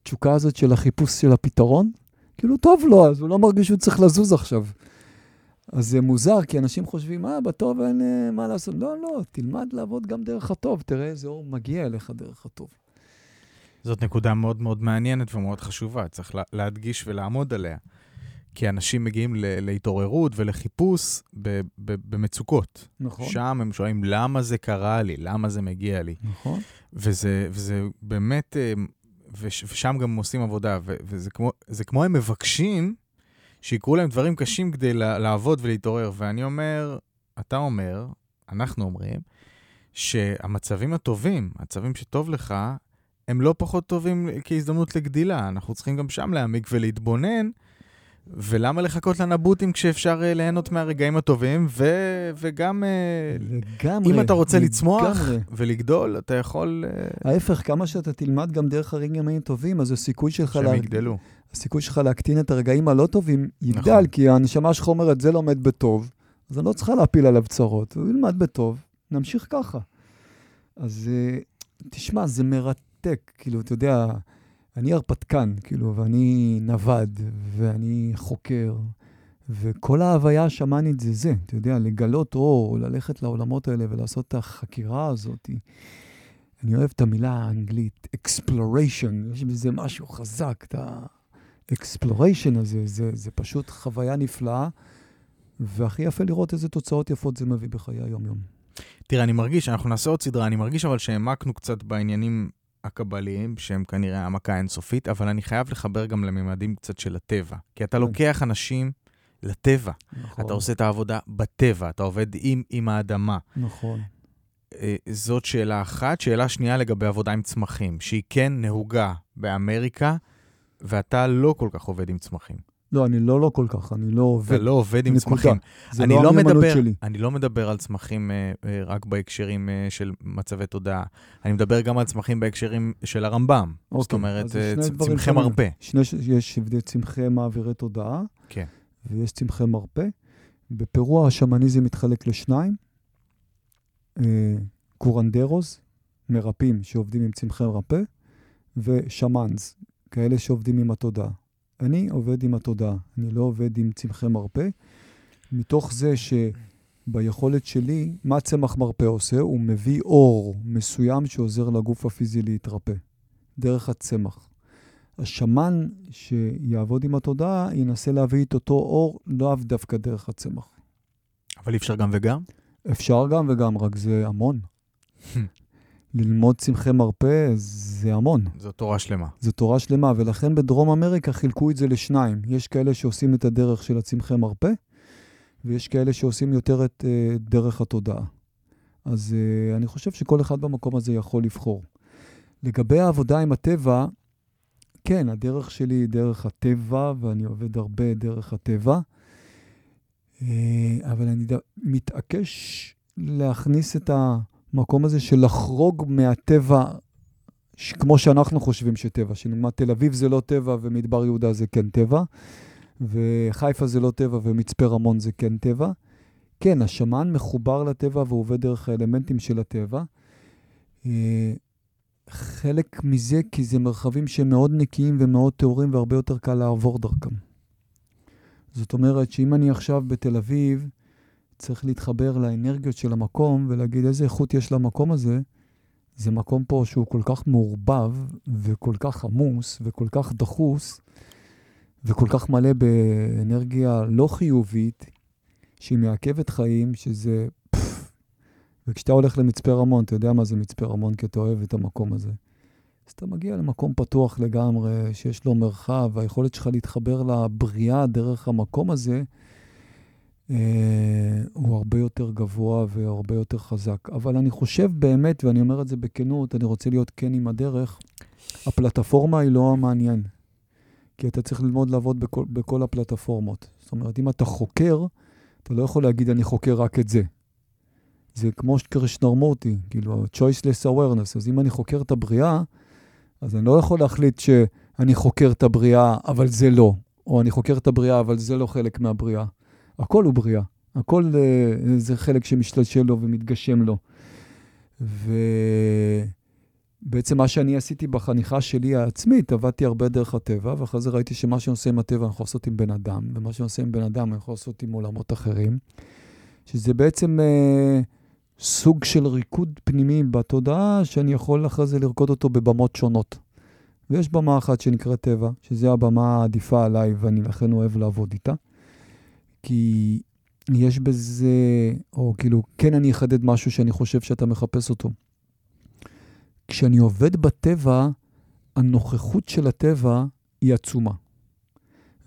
התשוקה הזאת של החיפוש של הפתרון. כאילו, טוב לו, אז הוא לא מרגיש שהוא צריך לזוז עכשיו. אז זה מוזר, כי אנשים חושבים, אה, בטוב אין אה, מה לעשות. לא, לא, תלמד לעבוד גם דרך הטוב, תראה איזה אור מגיע אליך דרך הטוב. זאת נקודה מאוד מאוד מעניינת ומאוד חשובה, צריך להדגיש ולעמוד עליה. כי אנשים מגיעים להתעוררות ולחיפוש במצוקות. נכון. שם הם שואלים, למה זה קרה לי? למה זה מגיע לי? נכון. וזה, וזה באמת, אה, ושם גם עושים עבודה, ו, וזה כמו, כמו הם מבקשים שיקרו להם דברים קשים כדי לעבוד ולהתעורר. ואני אומר, אתה אומר, אנחנו אומרים, שהמצבים הטובים, המצבים שטוב לך, הם לא פחות טובים כהזדמנות לגדילה. אנחנו צריכים גם שם להעמיק ולהתבונן. ולמה לחכות לנבוטים כשאפשר uh, ליהנות מהרגעים הטובים, ו, וגם uh, לגמרי, אם אתה רוצה לגמרי. לצמוח ולגדול, אתה יכול... Uh... ההפך, כמה שאתה תלמד גם דרך הרגעים הטובים, אז הסיכוי שלך... שהם לה... יגדלו. הסיכוי שלך להקטין את הרגעים הלא טובים יגדל, נכון. כי הנשמה שלך אומרת, זה לומד בטוב, אז אני לא צריכה להפיל עליו צרות, הוא ילמד בטוב, נמשיך ככה. אז תשמע, זה מרתק, כאילו, אתה יודע... אני הרפתקן, כאילו, ואני נווד, ואני חוקר, וכל ההוויה השמאנית זה זה, אתה יודע, לגלות אור, ללכת לעולמות האלה ולעשות את החקירה הזאת. אני אוהב את המילה האנגלית, exploration, יש בזה משהו חזק, את ה-exploration הזה, זה, זה פשוט חוויה נפלאה, והכי יפה לראות איזה תוצאות יפות זה מביא בחיי היום-יום. תראה, אני מרגיש, אנחנו נעשה עוד סדרה, אני מרגיש אבל שהעמקנו קצת בעניינים הקבליים, שהם כנראה העמקה אינסופית, אבל אני חייב לחבר גם לממדים קצת של הטבע. כי אתה כן. לוקח אנשים לטבע. נכון. אתה עושה את העבודה בטבע, אתה עובד עם, עם האדמה. נכון. אה, זאת שאלה אחת. שאלה שנייה לגבי עבודה עם צמחים, שהיא כן נהוגה באמריקה, ואתה לא כל כך עובד עם צמחים. לא, אני לא לא כל כך, אני לא עובד. אתה לא עובד עם נקודה. צמחים. זה לא, לא המיומנות שלי. אני לא מדבר על צמחים אה, אה, רק בהקשרים אה, של מצבי תודעה. אני מדבר גם על צמחים בהקשרים של הרמב"ם. אוקיי, זאת אומרת, צמחי מרפא. שני, יש צמחי מעבירי תודעה, כן. ויש צמחי מרפא. בפרו השמניזם מתחלק לשניים. קורנדרוס, מרפאים שעובדים עם צמחי מרפא, ושמאנס, כאלה שעובדים עם התודעה. אני עובד עם התודעה, אני לא עובד עם צמחי מרפא. מתוך זה שביכולת שלי, מה צמח מרפא עושה? הוא מביא אור מסוים שעוזר לגוף הפיזי להתרפא, דרך הצמח. השמן שיעבוד עם התודעה ינסה להביא את אותו אור לאו דווקא דרך הצמח. אבל אי אפשר גם וגם? אפשר גם וגם, רק זה המון. ללמוד צמחי מרפא זה המון. זו תורה שלמה. זו תורה שלמה, ולכן בדרום אמריקה חילקו את זה לשניים. יש כאלה שעושים את הדרך של הצמחי מרפא, ויש כאלה שעושים יותר את uh, דרך התודעה. אז uh, אני חושב שכל אחד במקום הזה יכול לבחור. לגבי העבודה עם הטבע, כן, הדרך שלי היא דרך הטבע, ואני עובד הרבה דרך הטבע, uh, אבל אני מתעקש להכניס את ה... המקום הזה של לחרוג מהטבע ש- כמו שאנחנו חושבים שטבע, שנלמד תל אביב זה לא טבע ומדבר יהודה זה כן טבע, וחיפה זה לא טבע ומצפה רמון זה כן טבע. כן, השמן מחובר לטבע ועובד דרך האלמנטים של הטבע. אה, חלק מזה כי זה מרחבים שהם מאוד נקיים ומאוד טהורים והרבה יותר קל לעבור דרכם. זאת אומרת שאם אני עכשיו בתל אביב, צריך להתחבר לאנרגיות של המקום ולהגיד איזה איכות יש למקום הזה. זה מקום פה שהוא כל כך מעורבב וכל כך עמוס וכל כך דחוס וכל כך מלא באנרגיה לא חיובית, שהיא מעכבת חיים, שזה... פפ. וכשאתה הולך למצפה רמון, אתה יודע מה זה מצפה רמון, כי אתה אוהב את המקום הזה. אז אתה מגיע למקום פתוח לגמרי, שיש לו מרחב, והיכולת שלך להתחבר לבריאה דרך המקום הזה, הוא הרבה יותר גבוה והרבה יותר חזק. אבל אני חושב באמת, ואני אומר את זה בכנות, אני רוצה להיות כן עם הדרך, הפלטפורמה היא לא המעניין. כי אתה צריך ללמוד לעבוד בכל, בכל הפלטפורמות. זאת אומרת, אם אתה חוקר, אתה לא יכול להגיד, אני חוקר רק את זה. זה כמו שקרשנרמורטי, כאילו, choiceless awareness. אז אם אני חוקר את הבריאה, אז אני לא יכול להחליט שאני חוקר את הבריאה, אבל זה לא. או אני חוקר את הבריאה, אבל זה לא חלק מהבריאה. הכל הוא בריאה. הכל uh, זה חלק שמשתלשל לו ומתגשם לו. ובעצם מה שאני עשיתי בחניכה שלי העצמית, עבדתי הרבה דרך הטבע, ואחרי זה ראיתי שמה שאני עושה עם הטבע אני יכול לעשות עם בן אדם, ומה שאני עושה עם בן אדם אני יכול לעשות עם עולמות אחרים, שזה בעצם uh, סוג של ריקוד פנימי בתודעה, שאני יכול אחרי זה לרקוד אותו בבמות שונות. ויש במה אחת שנקראת טבע, שזו הבמה העדיפה עליי, ואני לכן אוהב לעבוד איתה. כי יש בזה, או כאילו, כן אני אחדד משהו שאני חושב שאתה מחפש אותו. כשאני עובד בטבע, הנוכחות של הטבע היא עצומה.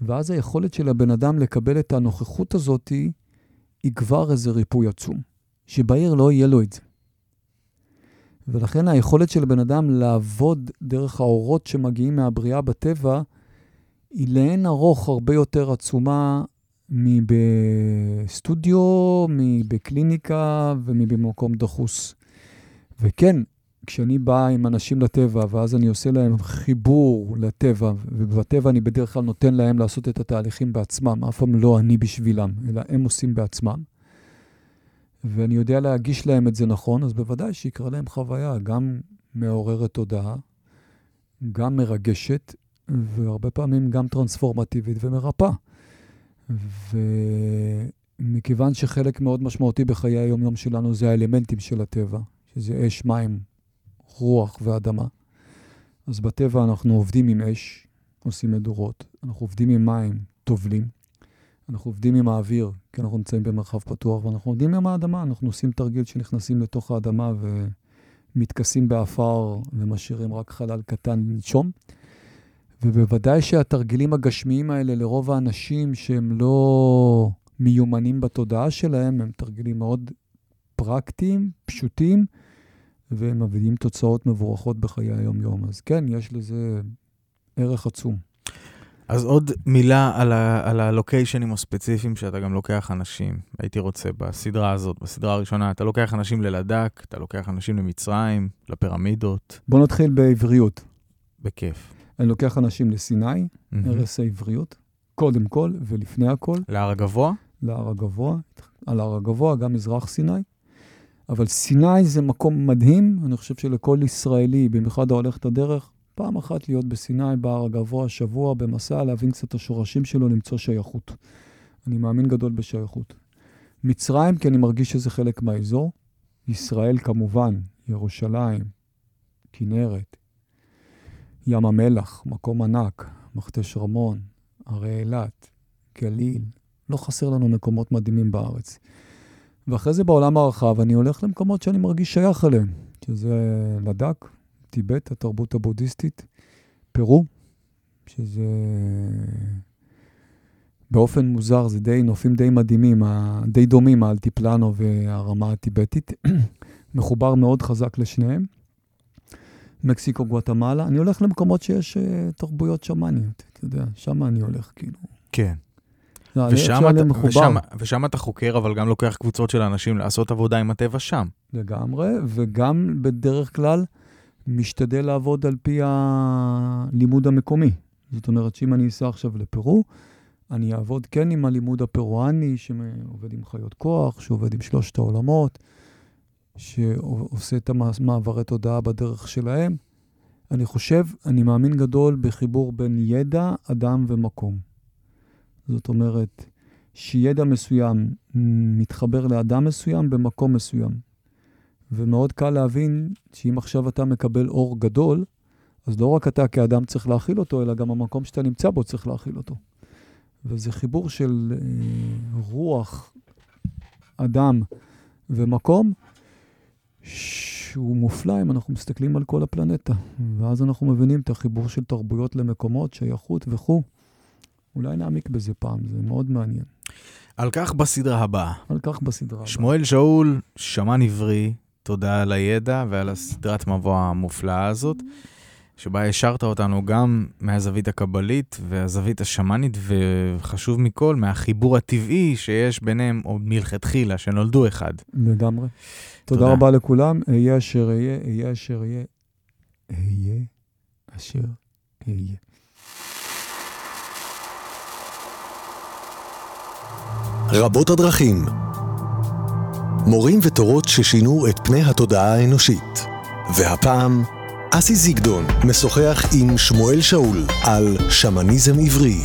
ואז היכולת של הבן אדם לקבל את הנוכחות הזאת היא כבר איזה ריפוי עצום, שבעיר לא יהיה לו את זה. ולכן היכולת של הבן אדם לעבוד דרך האורות שמגיעים מהבריאה בטבע, היא לאין ארוך הרבה יותר עצומה מבסטודיו, מבקליניקה ומבמקום דחוס. וכן, כשאני בא עם אנשים לטבע, ואז אני עושה להם חיבור לטבע, ובטבע אני בדרך כלל נותן להם לעשות את התהליכים בעצמם, אף פעם לא אני בשבילם, אלא הם עושים בעצמם. ואני יודע להגיש להם את זה נכון, אז בוודאי שיקרה להם חוויה גם מעוררת תודעה, גם מרגשת, והרבה פעמים גם טרנספורמטיבית ומרפאה. ומכיוון שחלק מאוד משמעותי בחיי היום-יום שלנו זה האלמנטים של הטבע, שזה אש, מים, רוח ואדמה, אז בטבע אנחנו עובדים עם אש, עושים מדורות, אנחנו עובדים עם מים, טובלים, אנחנו עובדים עם האוויר, כי אנחנו נמצאים במרחב פתוח, ואנחנו עובדים עם האדמה, אנחנו עושים תרגיל שנכנסים לתוך האדמה ומתכסים באפר ומשאירים רק חלל קטן לנשום. ובוודאי שהתרגילים הגשמיים האלה לרוב האנשים שהם לא מיומנים בתודעה שלהם, הם תרגילים מאוד פרקטיים, פשוטים, והם מביאים תוצאות מבורכות בחיי היום-יום. אז כן, יש לזה ערך עצום. אז עוד מילה על, ה- על הלוקיישנים הספציפיים שאתה גם לוקח אנשים. הייתי רוצה בסדרה הזאת, בסדרה הראשונה, אתה לוקח אנשים ללדק, אתה לוקח אנשים למצרים, לפירמידות, בואו נתחיל בעבריות. בכיף. אני לוקח אנשים לסיני, מהמם. ערש העבריות, קודם כל ולפני הכל, להר הגבוה? להר הגבוה, על ההר הגבוה, גם מזרח סיני. אבל סיני זה מקום מדהים, אני חושב שלכל ישראלי, במיוחד ההולך את הדרך, פעם אחת להיות בסיני, בהר הגבוה, שבוע, במסע, להבין קצת את השורשים שלו, למצוא שייכות. אני מאמין גדול בשייכות. מצרים, כי אני מרגיש שזה חלק מהאזור. ישראל כמובן, ירושלים, כנרת, ים המלח, מקום ענק, מכתש רמון, הרי אילת, גליל, לא חסר לנו מקומות מדהימים בארץ. ואחרי זה בעולם הרחב אני הולך למקומות שאני מרגיש שייך אליהם, שזה לדק, טיבט, התרבות הבודהיסטית, פרו, שזה באופן מוזר, זה די נופים די מדהימים, די דומים, האלטיפלנו והרמה הטיבטית. מחובר מאוד חזק לשניהם. מקסיקו, גואטמלה. אני הולך למקומות שיש uh, תרבויות שמאניות, אתה יודע, שם אני הולך, כאילו. כן. זה- ושם אתה. ושם, ושם אתה חוקר, אבל גם לוקח קבוצות של אנשים לעשות עבודה עם הטבע שם. לגמרי, וגם בדרך כלל משתדל לעבוד על פי הלימוד המקומי. זאת אומרת שאם אני אסע עכשיו לפרו, אני אעבוד כן עם הלימוד הפרואני, שעובד עם חיות כוח, שעובד עם שלושת העולמות, שעושה את המעברי תודעה בדרך שלהם. אני חושב, אני מאמין גדול בחיבור בין ידע, אדם ומקום. זאת אומרת, שידע מסוים מתחבר לאדם מסוים במקום מסוים. ומאוד קל להבין שאם עכשיו אתה מקבל אור גדול, אז לא רק אתה כאדם צריך להכיל אותו, אלא גם המקום שאתה נמצא בו צריך להכיל אותו. וזה חיבור של אה, רוח, אדם ומקום, שהוא מופלא אם אנחנו מסתכלים על כל הפלנטה. ואז אנחנו מבינים את החיבור של תרבויות למקומות, שייכות וכו'. אולי נעמיק בזה פעם, זה מאוד מעניין. על כך בסדרה הבאה. על כך בסדרה הבאה. שמואל שאול, שמן עברי, תודה על הידע ועל הסדרת מבוא המופלאה הזאת, שבה השארת אותנו גם מהזווית הקבלית והזווית השמאנית, וחשוב מכל, מהחיבור הטבעי שיש ביניהם עוד מלכתחילה, שנולדו אחד. לגמרי. תודה, תודה רבה לכולם, אהיה אשר אהיה, אהיה אשר אהיה, אהיה אשר אהיה. רבות הדרכים מורים ותורות ששינו את פני התודעה האנושית. והפעם, אסי זיגדון משוחח עם שמואל שאול על שמניזם עברי.